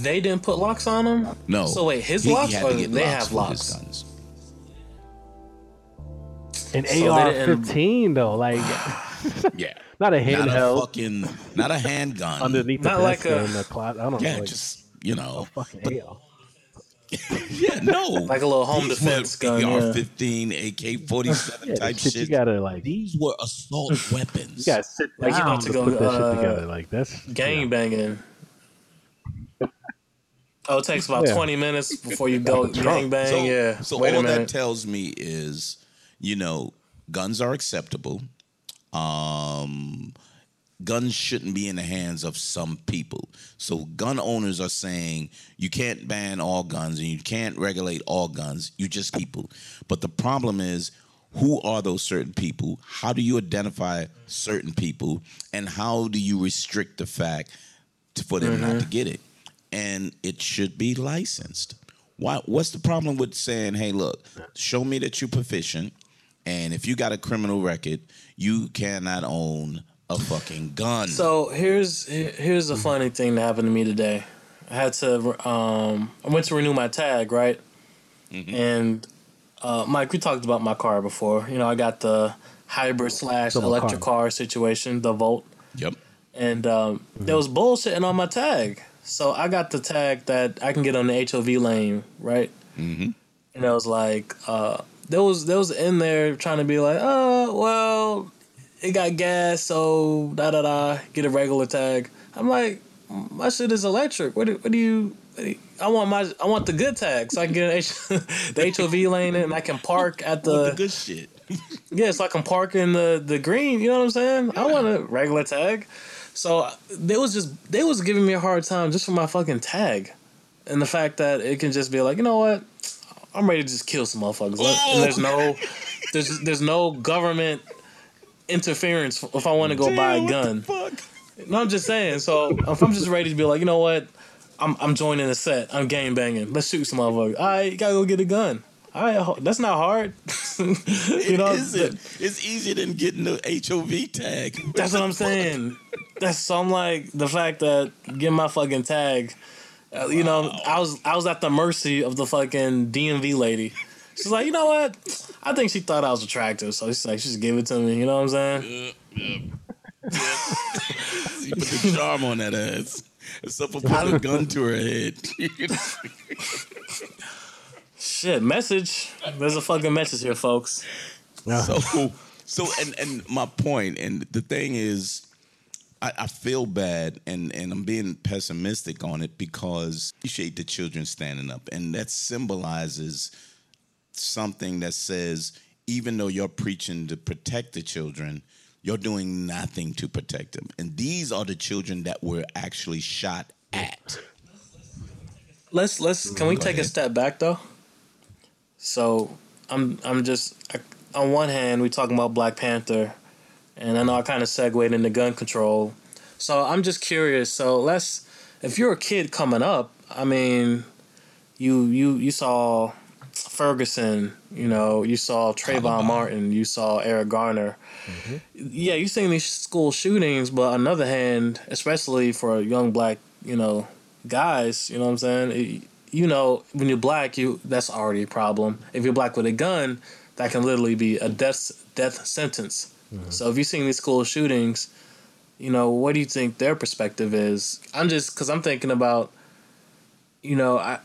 They didn't put locks on them. No. So wait, his he, locks he or they locks have locks? guns. An so AR-15 though, like yeah, not a handheld, not a fucking, not a handgun underneath not the like a, in the closet. I don't yeah, know. Yeah, just you know, fucking but, AR. yeah, no, like a little home defense gun, AR-15, AK-47 yeah, type shit. You gotta like these were assault weapons. You gotta sit down like, you about to, to go, put that uh, shit together. Like that's gang banging. Oh, it takes about yeah. 20 minutes before you go gang bang. So, yeah. So Wait all that tells me is, you know, guns are acceptable. Um, guns shouldn't be in the hands of some people. So gun owners are saying you can't ban all guns and you can't regulate all guns. You just people. But the problem is who are those certain people? How do you identify certain people and how do you restrict the fact for them mm-hmm. not to get it? And it should be licensed. Why, what's the problem with saying, hey, look, show me that you're proficient, and if you got a criminal record, you cannot own a fucking gun. So here's here's a funny thing that happened to me today. I had to um I went to renew my tag, right? Mm-hmm. And uh, Mike, we talked about my car before. You know, I got the hybrid slash electric car. car. situation, the Volt. Yep. And um, mm-hmm. there was bullshitting on my tag, so I got the tag that I can get on the HOV lane, right? Mm-hmm. And I was like, uh, there was there was in there trying to be like, oh well, it got gas, so da da da, get a regular tag. I'm like, my shit is electric. What do, what do you? I want my I want the good tag so I can get an H, the HOV lane and I can park at the, the good shit. yeah, so I can park in the the green. You know what I'm saying? Yeah. I want a regular tag. So they was just they was giving me a hard time just for my fucking tag, and the fact that it can just be like, you know what, I'm ready to just kill some motherfuckers. Oh. And there's no there's there's no government interference if I want to go Damn, buy a gun. No, I'm just saying. So if I'm just ready to be like, you know what, I'm I'm joining the set. I'm game banging. Let's shoot some motherfuckers. All right, you gotta go get a gun. All right, that's not hard. you know, it it's easier than getting the HOV tag. That's what I'm saying. That's so I'm like the fact that getting my fucking tag Uh, you know, I was I was at the mercy of the fucking DMV lady. She's like, you know what? I think she thought I was attractive, so she's like, she just give it to me. You know what I'm saying? Yeah, yeah. you put the charm on that ass. Except for putting a gun to her head. Shit, message. There's a fucking message here, folks. So, so, and and my point, and the thing is, I, I feel bad, and and I'm being pessimistic on it because I appreciate the children standing up, and that symbolizes something that says even though you're preaching to protect the children, you're doing nothing to protect them. And these are the children that were actually shot at. Let's let's can we take a step back though? So I'm I'm just I, on one hand we're talking about Black Panther, and I know I kind of segued into gun control. So I'm just curious. So let's if you're a kid coming up, I mean, you you you saw Ferguson, you know, you saw Trayvon Martin, you saw Eric Garner. Mm-hmm. Yeah, you seen these school shootings, but on the other hand, especially for young black, you know, guys, you know what I'm saying? It, you know, when you're black, you that's already a problem. If you're black with a gun, that can literally be a death death sentence. Mm-hmm. So if you've seen these school shootings, you know, what do you think their perspective is? I'm just because I'm thinking about, you know, I,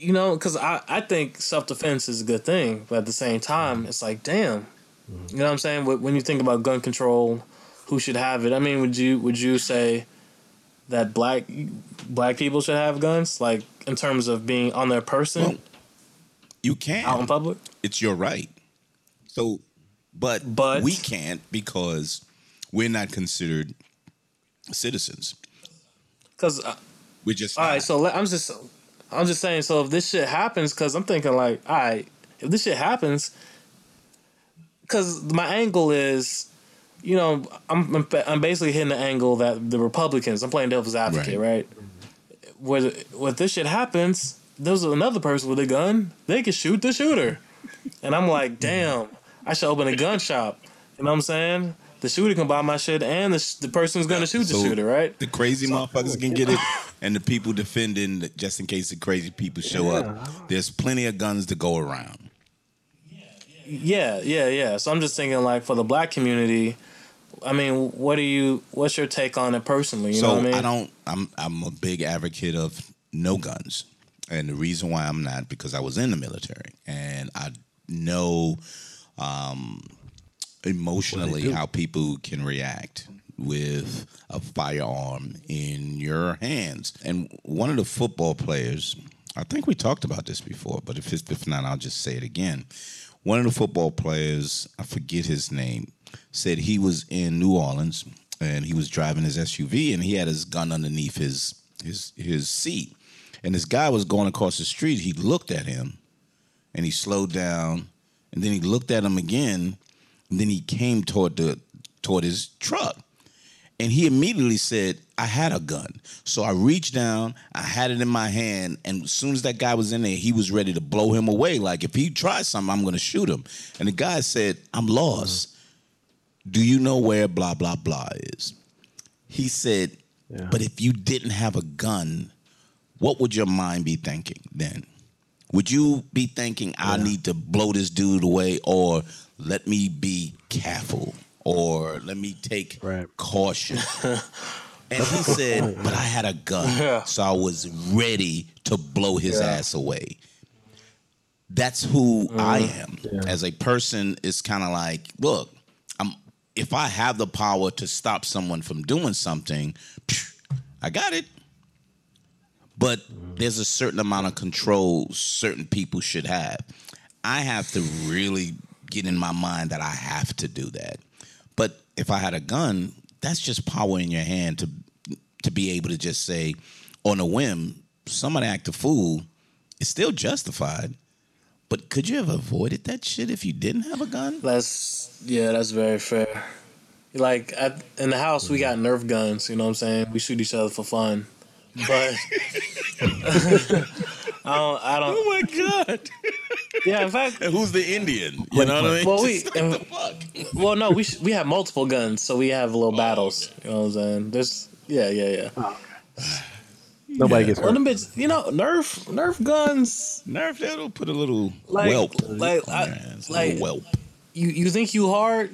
you know, because I I think self defense is a good thing, but at the same time, it's like, damn, mm-hmm. you know what I'm saying? When you think about gun control, who should have it? I mean, would you would you say? that black black people should have guns, like in terms of being on their person. Well, you can out in public. It's your right. So, but but we can't because we're not considered citizens. Because uh, we just all right. So I'm just I'm just saying. So if this shit happens, because I'm thinking like, all right, if this shit happens, because my angle is you know, I'm I'm basically hitting the angle that the Republicans. I'm playing devil's advocate, right? right? Where when this shit happens, there's another person with a gun. They can shoot the shooter, and I'm like, damn, I should open a gun shop. You know what I'm saying? The shooter can buy my shit, and the, the person who's going to shoot so the shooter, right? The crazy so, motherfuckers can get it, and the people defending, just in case the crazy people show yeah. up. There's plenty of guns to go around. Yeah, yeah, yeah. So I'm just thinking, like, for the black community, I mean, what do you? What's your take on it personally? You so know what I mean? I don't. I'm I'm a big advocate of no guns, and the reason why I'm not because I was in the military and I know um, emotionally how people can react with a firearm in your hands. And one of the football players, I think we talked about this before, but if if not, I'll just say it again. One of the football players, I forget his name, said he was in New Orleans and he was driving his SUV and he had his gun underneath his his his seat. And this guy was going across the street. He looked at him and he slowed down and then he looked at him again and then he came toward the toward his truck. And he immediately said, I had a gun. So I reached down, I had it in my hand, and as soon as that guy was in there, he was ready to blow him away. Like, if he tries something, I'm gonna shoot him. And the guy said, I'm lost. Mm-hmm. Do you know where blah, blah, blah is? He said, yeah. But if you didn't have a gun, what would your mind be thinking then? Would you be thinking, I yeah. need to blow this dude away, or let me be careful, or let me take right. caution? and he said, But I had a gun, yeah. so I was ready to blow his ass away. That's who mm I mm-hmm. am. As a person, it's kind of like, look, I'm if I have the power to stop someone from doing something, I got it. But there's a certain amount of control certain people should have. I have to really get in my mind that I have to do that. But if I had a gun, that's just power in your hand to to be able to just say on a whim, somebody act a fool, it's still justified. But could you have avoided that shit if you didn't have a gun? That's yeah, that's very fair. Like at, in the house, we got Nerf guns. You know what I'm saying? We shoot each other for fun. But I don't. I don't. Oh my god. Yeah, in fact. And who's the Indian? You know what I mean? Well, we. Uh, and, well, no, we we have multiple guns, so we have little oh, battles. Okay. You know what I'm saying? There's. Yeah, yeah, yeah. Oh, okay. Nobody Yeah. gets Well, hurt. them bitch, you know, Nerf, Nerf guns. Nerf, that'll put a little Like- whelp. like, I- your like- little whelp. You you think you hard,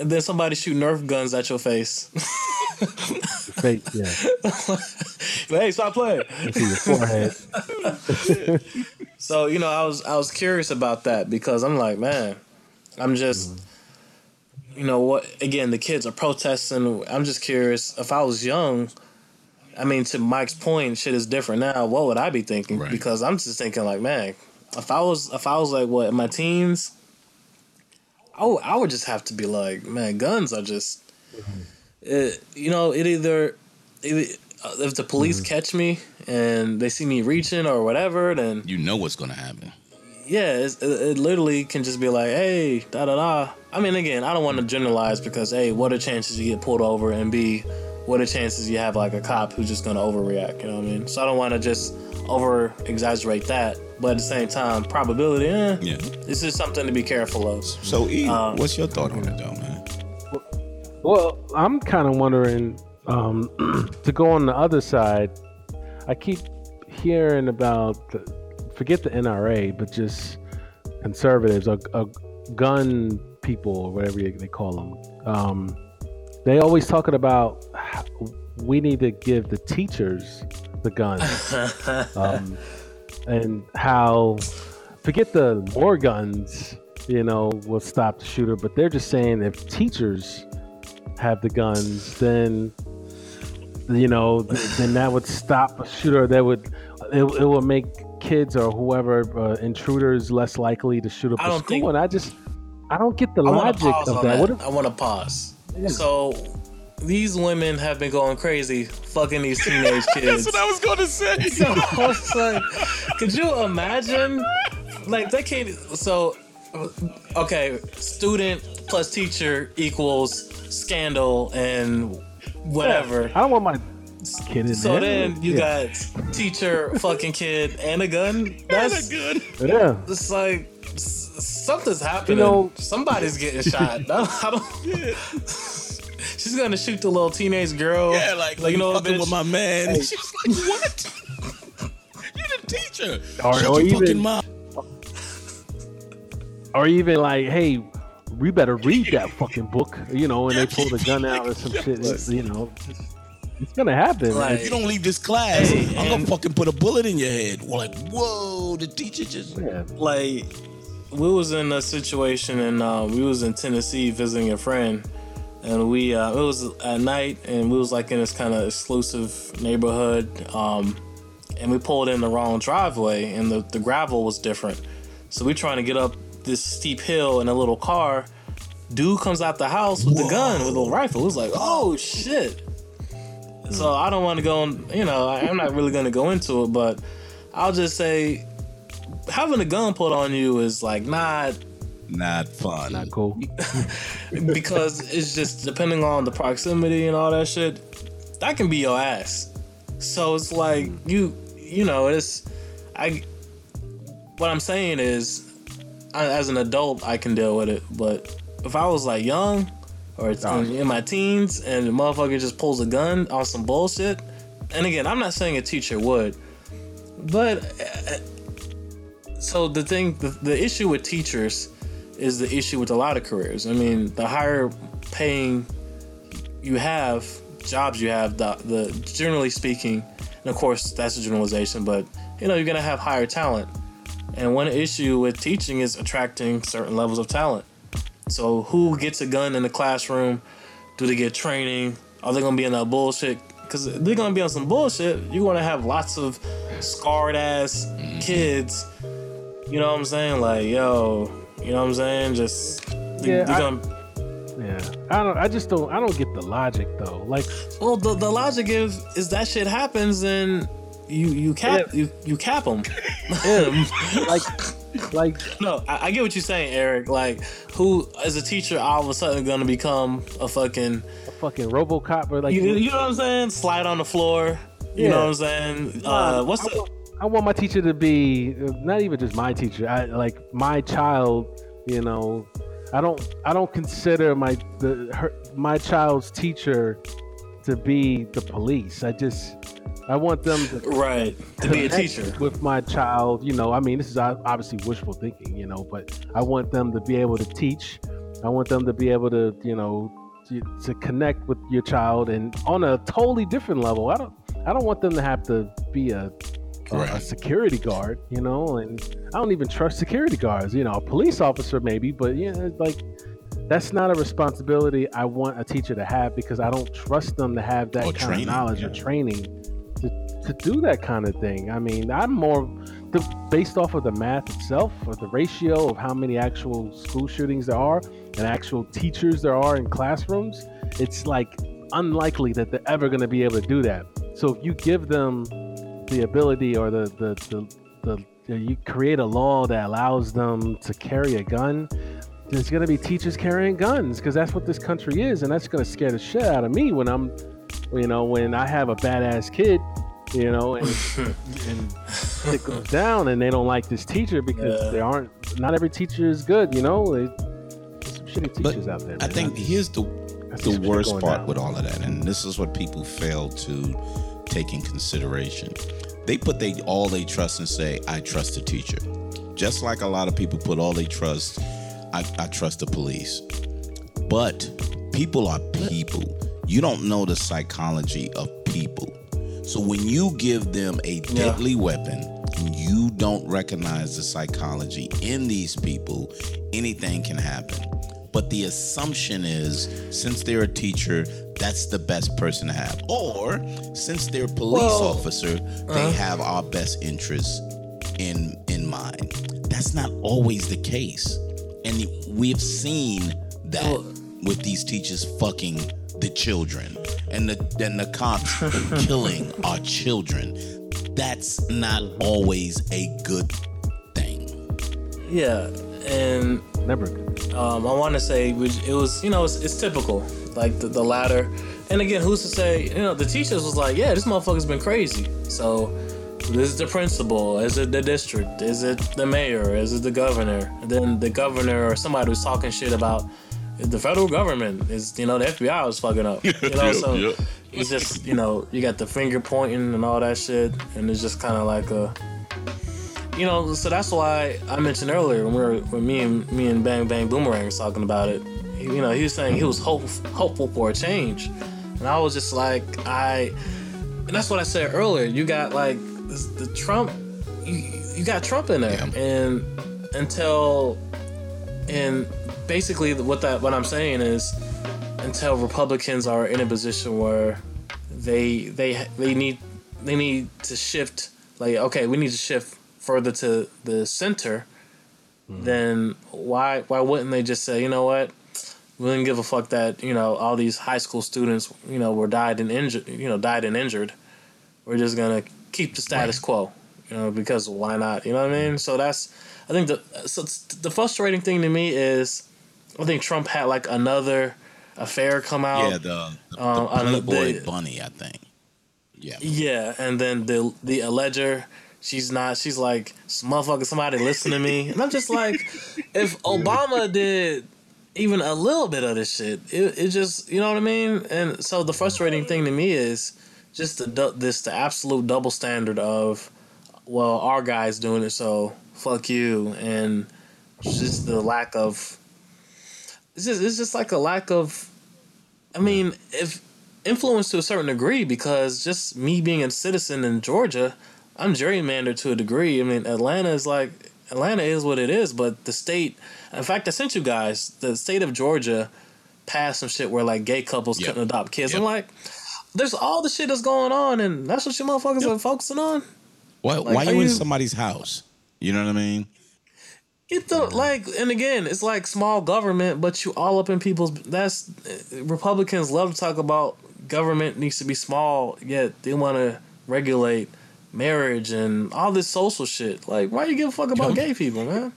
and then somebody shoot Nerf guns at your face. Fake, yeah. hey, stop playing. So you know, I was I was curious about that because I'm like, man, I'm just, you know, what? Again, the kids are protesting. I'm just curious. If I was young, I mean, to Mike's point, shit is different now. What would I be thinking? Right. Because I'm just thinking like, man, if I was if I was like what in my teens, I would, I would just have to be like, man, guns are just, it, you know, it either, it, if the police catch me and they see me reaching or whatever, then You know what's gonna happen. yeah, it's, it, it literally can just be like, hey, da da da. I mean, again, I don't want to generalize because, A, what are chances you get pulled over, and B, what are chances you have like a cop who's just gonna overreact? You know what I mean? So I don't want to just over exaggerate that, but at the same time, probability, eh, Yeah. this is something to be careful of. So, E, Um, what's your thought on it, though, man? Well, I'm kind of wondering um, to go on the other side. I keep hearing about the, forget the NRA, but just conservatives or, or gun people or whatever they call them. Um, they always talking about we need to give the teachers the guns um, and how forget the more guns you know will stop the shooter but they're just saying if teachers have the guns then you know then that would stop a shooter that would it, it will make kids or whoever uh, intruders less likely to shoot up I a don't school think- and i just i don't get the I logic of that, that. what if I want to pause. So these women have been going crazy, fucking these teenage kids. That's what I was gonna say. So like, could you imagine? Like they can't. So, Uh, okay, student plus teacher equals scandal and whatever. i don't want my kid in So there then you yeah. got teacher, fucking kid, and a gun. That's good. yeah it's like something's happening. You know- Somebody's getting shot. I don't. I don't She's gonna shoot the little teenage girl. Yeah, like, like you know, what, fucking bitch? with my man. She was like, what? You're the teacher. Or- Shut or your even- fucking mouth. Or even like, hey, we better read that fucking book, you know, and they pull the gun out or some shit. It's, you know, it's, it's gonna happen. Like- If you don't leave this class, Hey, I'm gonna fucking put a bullet in your head. We're like, whoa, the teacher just. yeah. like we was in a situation and uh, we was in Tennessee visiting a friend and we uh, it was at night and we was like in this kind of exclusive neighborhood um, and we pulled in the wrong driveway and the, the gravel was different so we trying to get up this steep hill in a little car dude comes out the house with the gun with a rifle. It was like oh shit. So hmm. I don't want to go on you know I- I'm not really going to go into it but I'll just say having a gun put on you is like not Not fun. Not cool. because it's just depending on the proximity and all that shit that can be your ass. So it's like hmm. you you know it's i what i'm saying is I, as an adult i can deal with it but if i was like young or it's in, in my teens and the motherfucker just pulls a gun on some bullshit and again i'm not saying a teacher would but uh, so the thing the, the issue with teachers is the issue with a lot of careers. I mean, the higher paying you have, jobs you have, the, the generally speaking, and of course that's a generalization, but you know you're gonna have higher talent. And one issue with teaching is attracting certain levels of talent. So who gets a gun in the classroom? Do they get training? Are they gonna be in that bullshit? Because they're gonna be on some bullshit. You're gonna have lots of scarred ass mm-hmm. kids. You know what I'm saying? Like, yo, you know what I'm saying? Just Yeah, I- gonna Yeah, I don't. I just don't. I don't get the logic though. Like, Well, the, the logic is is that shit happens and you you cap Yeah. you you cap them. like, like no, I, I get what you're saying, Eric. Like, who as a teacher all of a sudden gonna become a fucking a fucking RoboCop or like. you, you know what I'm saying? Slide on the floor. You Yeah. know what I'm saying? Uh, what's I the want, I want my teacher to be not even just my teacher. I like my child. You know, I don't. I don't consider my the her, my child's teacher to be the police. I just I want them to right to be a teacher. with my child. You know, I mean, this is obviously wishful thinking, you know, but I want them to be able to teach. I want them to be able to, you know, to, to connect with your child and on a totally different level. I don't, I don't want them to have to be a, a, a security guard, you know, and I don't even trust security guards. You know, a police officer maybe, but you know, like that's not a responsibility I want a teacher to have because I don't trust them to have that Or kind training, of knowledge or training to, to do that kind of thing. I mean, I'm more the, based off of the math itself, or the ratio of how many actual school shootings there are and actual teachers there are in classrooms. It's like unlikely that they're ever going to be able to do that. So if you give them the ability or the the the, the, you create a law that allows them to carry a gun. There's gonna be teachers carrying guns because that's what this country is, and that's gonna scare the shit out of me when I'm, you know, when I have a badass kid, you know, and and it goes down, and they don't like this teacher because Yeah. they aren't. Not every teacher is good, you know. They, there's some shitty But teachers out there. I think here's the the worst part down. with all of that, and this is what people fail to take in consideration. They put they all they trust and say, "I trust the teacher," just like a lot of people put all they trust. I, I trust the police, but people are people. You don't know the psychology of people. So when you give them a Yeah. deadly weapon and you don't recognize the psychology in these people, anything can happen. But the assumption is since they're a teacher, that's the best person to have. Or since they're a police officer, they uh-huh. have our best interests in in mind. That's not always the case. And we've seen that Well- with these teachers fucking the children and the and the cops killing our children. That's not always a good thing. Yeah, and never um, I want to say it was, you know, it's, it's typical, like the, the latter. And again, who's to say, you know, the teachers was like, yeah, this motherfucker's been crazy. So this is the principal. Is it the district? Is it the mayor? Is it the governor? And then the governor or somebody was talking shit about the federal government is, you know, the FBI was fucking up. You know, Yeah, so yeah. it's just, you know, you got the finger pointing and all that shit, and it's just kind of like a you know, so that's why I mentioned earlier when we were when me and me and Bang Bang Boomerang was talking about it. You know, he was saying he was hope, hopeful for a change, and I was just like, I, and that's what I said earlier. You got like this, the Trump, you you got Trump in there, Yeah. and until, and basically what that what I'm saying is, until Republicans are in a position where they they they need they need to shift like okay we need to shift further to the center mm-hmm. then why why wouldn't they just say you know what? We didn't give a fuck that you know all these high school students you know were died and injured you know died and injured. We're just gonna keep the status quo you know because why not? You know what I mean? So that's I think the so the frustrating thing to me is I think Trump had like another affair come out Yeah, the, the, Um, the Playboy bunny, I think. Yeah. Yeah, and then the the alleger, she's not. She's like, motherfucker, somebody listen to me, and I'm just like, if Obama did even a little bit of this shit, it, it just, you know what I mean. And so the frustrating thing to me is just the this the absolute double standard of, well, our guy's doing it, so fuck you, and just the lack of. It's just it's just like a lack of. I mean, if influence to a certain degree because just me being a citizen in Georgia, I'm gerrymandered to a degree. I mean, Atlanta is like Atlanta is what it is, but the state. In fact, I sent you guys the state of Georgia passed some shit where like gay couples Yep. couldn't adopt kids. Yep. I'm like, there's all the shit that's going on, and that's what you motherfuckers Yep. are focusing on. Why, Like, why are you in you- somebody's house? You know what I mean? The like, and again, it's like small government, but you all up in people's. That's Republicans love to talk about government needs to be small, yet they want to regulate marriage and all this social shit. Like, why you give a fuck about gay people, man?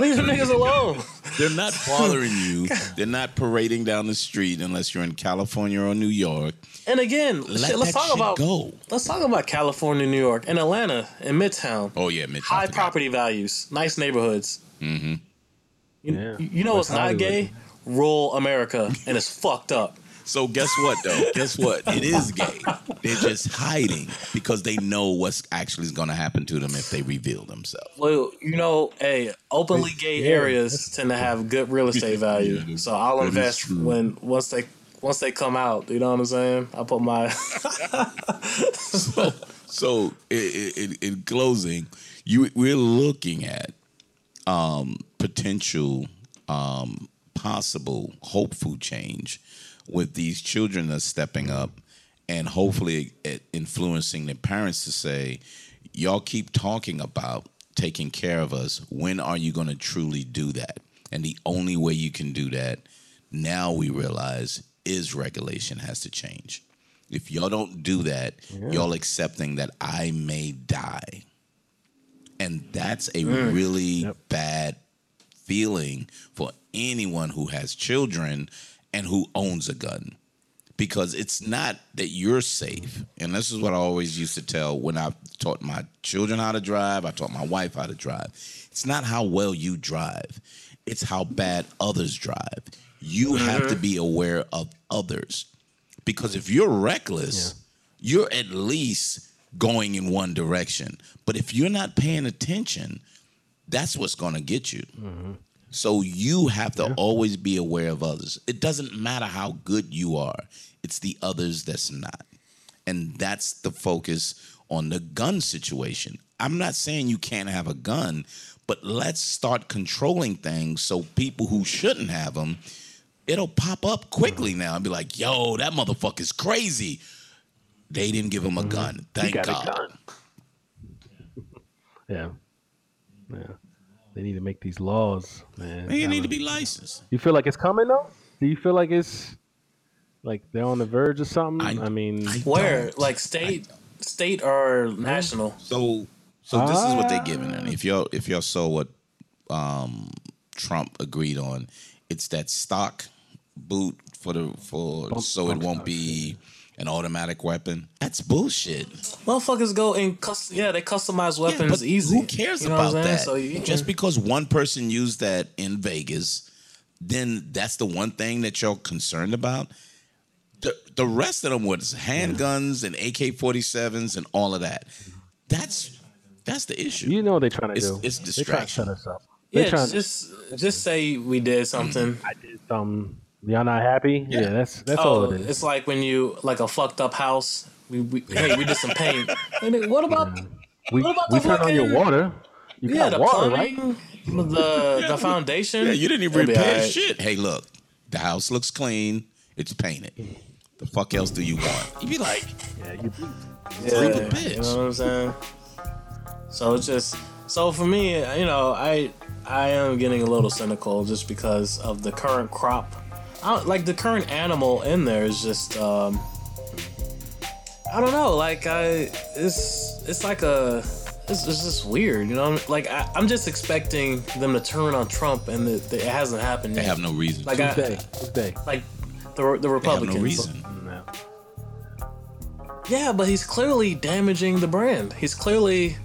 Leave them niggas alone. They're not bothering you. They're not parading down the street unless you're in California or New York. And again, Let shit, let's talk shit about go. let's talk about California, New York, and Atlanta, and Midtown. Oh yeah, Mitch. High property values, nice neighborhoods. Mm-hmm. You, Yeah. you know what's not Hollywood. gay? Rural America, and it's fucked up. So guess what though? guess what? It is gay. They're just hiding because they know what's actually going to happen to them if they reveal themselves. Well, you know, hey, openly gay Yeah. areas tend to have good real estate value. Yeah, so I'll invest when once they once they come out. You know what I'm saying? I put my So in, in, in closing, you we're looking at um, potential, um, possible, hopeful change with these children that's stepping up, and hopefully influencing their parents to say, "Y'all keep talking about taking care of us. When are you going to truly do that?" And the only way you can do that, now we realize, is regulation has to change. If y'all don't do that, y'all accepting that I may die. And that's a mm. really Yep. bad feeling for anyone who has children and who owns a gun. Because it's not that you're safe. And this is what I always used to tell when I taught my children how to drive, I taught my wife how to drive. It's not how well you drive, it's how bad others drive. You have to mm-hmm. be aware of others. Because if you're reckless, you're at least going in one direction. But if you're not paying attention, that's what's going to get you. Mm-hmm. So you have to always be aware of others. It doesn't matter how good you are, it's the others that's not. And that's the focus on the gun situation. I'm not saying you can't have a gun, but let's start controlling things so people who shouldn't have them, it'll pop up quickly now and be like, yo, that motherfucker's crazy. They didn't give him a gun. Thank God. gun. Yeah. Yeah. They need to make these laws, man. Man, you need to be licensed. You feel like it's coming though? Do you feel like it's like they're on the verge of something? I- I, mean, I- where like state, state or national. So so this is what they're Ah. giving them. If y'all if y'all saw what um, Trump agreed on, it's that stock boot for the for Bump- so it won't stock, be an automatic weapon. That's bullshit. Motherfuckers go and cus- yeah, they customize Yeah, weapons but easy. Who cares You know about that? So you Just because one person used that in Vegas, then that's the one thing that you're concerned about. The, the rest of them was handguns and AK 47s and all of that. That's that's the issue. you know what they're trying to It's- do. it's distraction. They're trying to distraction. shut us up. They're yeah, trying just just say we did mm. something. I did something. Y'all not happy? Yeah, that's that's oh, all Oh, it is. it's like when you like a fucked up house. We, we hey, we did some paint. And then what about We what about we the turn on your water. You yeah got the water, right? plumbing, the the foundation? Yeah, you didn't even repair alright. shit. Hey, look, the house looks clean. It's painted. The fuck else do you want? You'd be like, Yeah, you Yeah, Stupid bitch. You know what I'm saying? So it's just so for me, you know, I I am getting a little cynical just because of the current crop. I don't, like the current animal in there is just um I don't know, like I it's it's like a it's, it's just weird, you know. Like I, I'm just expecting them to turn on Trump, and it, it hasn't happened they yet. have no reason. Like to. I- Tuesday. Tuesday. like the the They have Republicans. no reason. No. Yeah, but he's clearly damaging the brand. He's clearly,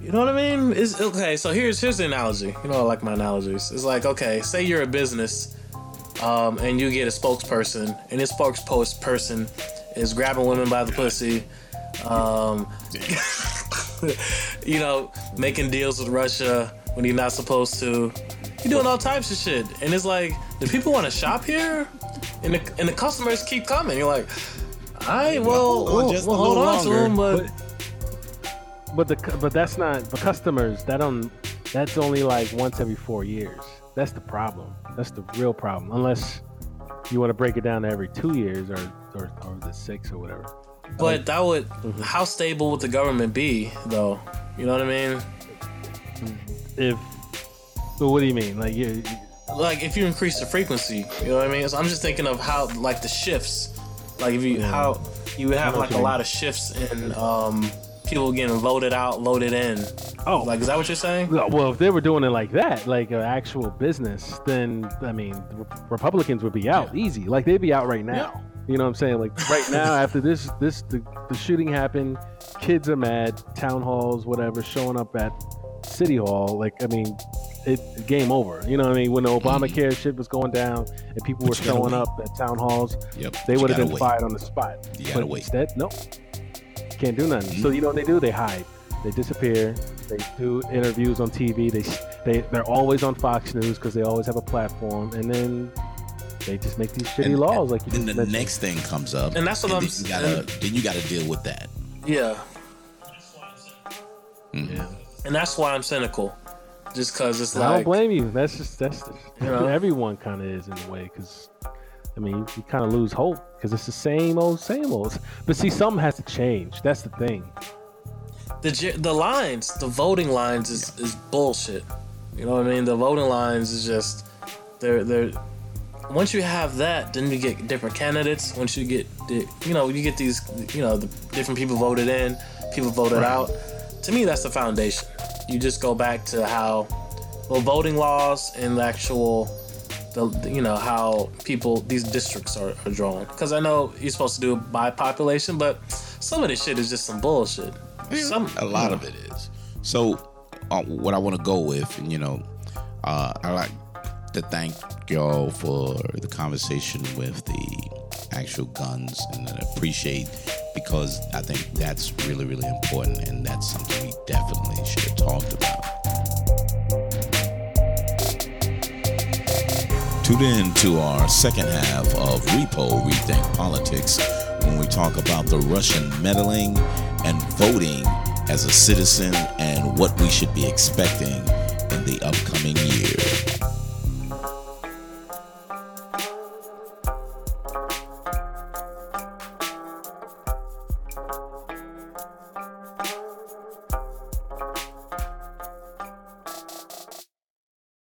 you know what I mean? Is okay. So here's here's the analogy. You know, I like my analogies. It's like okay, say you're a business, um, and you get a spokesperson, and this spokesperson is grabbing women by the pussy, um, you know, making deals with Russia when he's not supposed to. You're doing all types of shit, and it's like, do people want to shop here? And the and the customers keep coming. You're like, all right, well, hold on we'll, just we'll a hold little on to longer. them, but But the but that's not the customers. That don't. That's only like once every four years. That's the problem. That's the real problem. Unless you want to break it down to every two years or or, or the six or whatever. but that would Mm-hmm. how stable would the government be though? You know what I mean? If. But what do you mean? Like you? Like if you increase the frequency, you know what I mean? So I'm just thinking of how like the shifts, like if you how you would have like a you lot of shifts in um people getting loaded out, loaded in. Oh, Like is that what you're saying? Well, if they were doing it like that, like an actual business, then I mean, Republicans would be out easy. Like they'd be out right now. You know what I'm saying? Like right now, after this, this the, the shooting happened, kids are mad, town halls, whatever, showing up at city hall. Like I mean, it game over. You know what I mean? When the Obamacare mm. shit was going down and people were showing up at town halls, yep. they would have been wait. fired on the spot. You gotta but wait. Instead, nope, can't do nothing. So you know what they do? They hide. They disappear. They do interviews on TV. They they they're always on Fox News because they always have a platform. And then they just make these shitty and, laws. Like and the mentioned. next thing comes up, and that's what and I'm. Then you gotta then you gotta deal with that. Yeah. Mm-hmm. Yeah. And that's why I'm cynical, just because it's like I don't blame you. That's just that's just, you know everyone kind of is in a way because. I mean, you kind of lose hope because it's the same old, same old. But see, something has to change. That's the thing the the lines, the voting lines is, is bullshit. You know what I mean? The voting lines is just they're they're once you have that, then you get different candidates. Once you get the, you know you get these you know the different people voted in, people voted right. out. To me, that's the foundation. You just go back to how well voting laws and the actual the you know how people these districts are, are drawn. Because I know you're supposed to do it by population, but some of this shit is just some bullshit. Some, a lot of it is. So, uh, what I want to go with, and you know, uh, I like to thank y'all for the conversation with the actual guns, and I appreciate because I think that's really, really important, and that's something we definitely should have talked about. Tune in to our second half of Repo Rethink Politics when we talk about the Russian meddling and voting as a citizen and what we should be expecting in the upcoming year.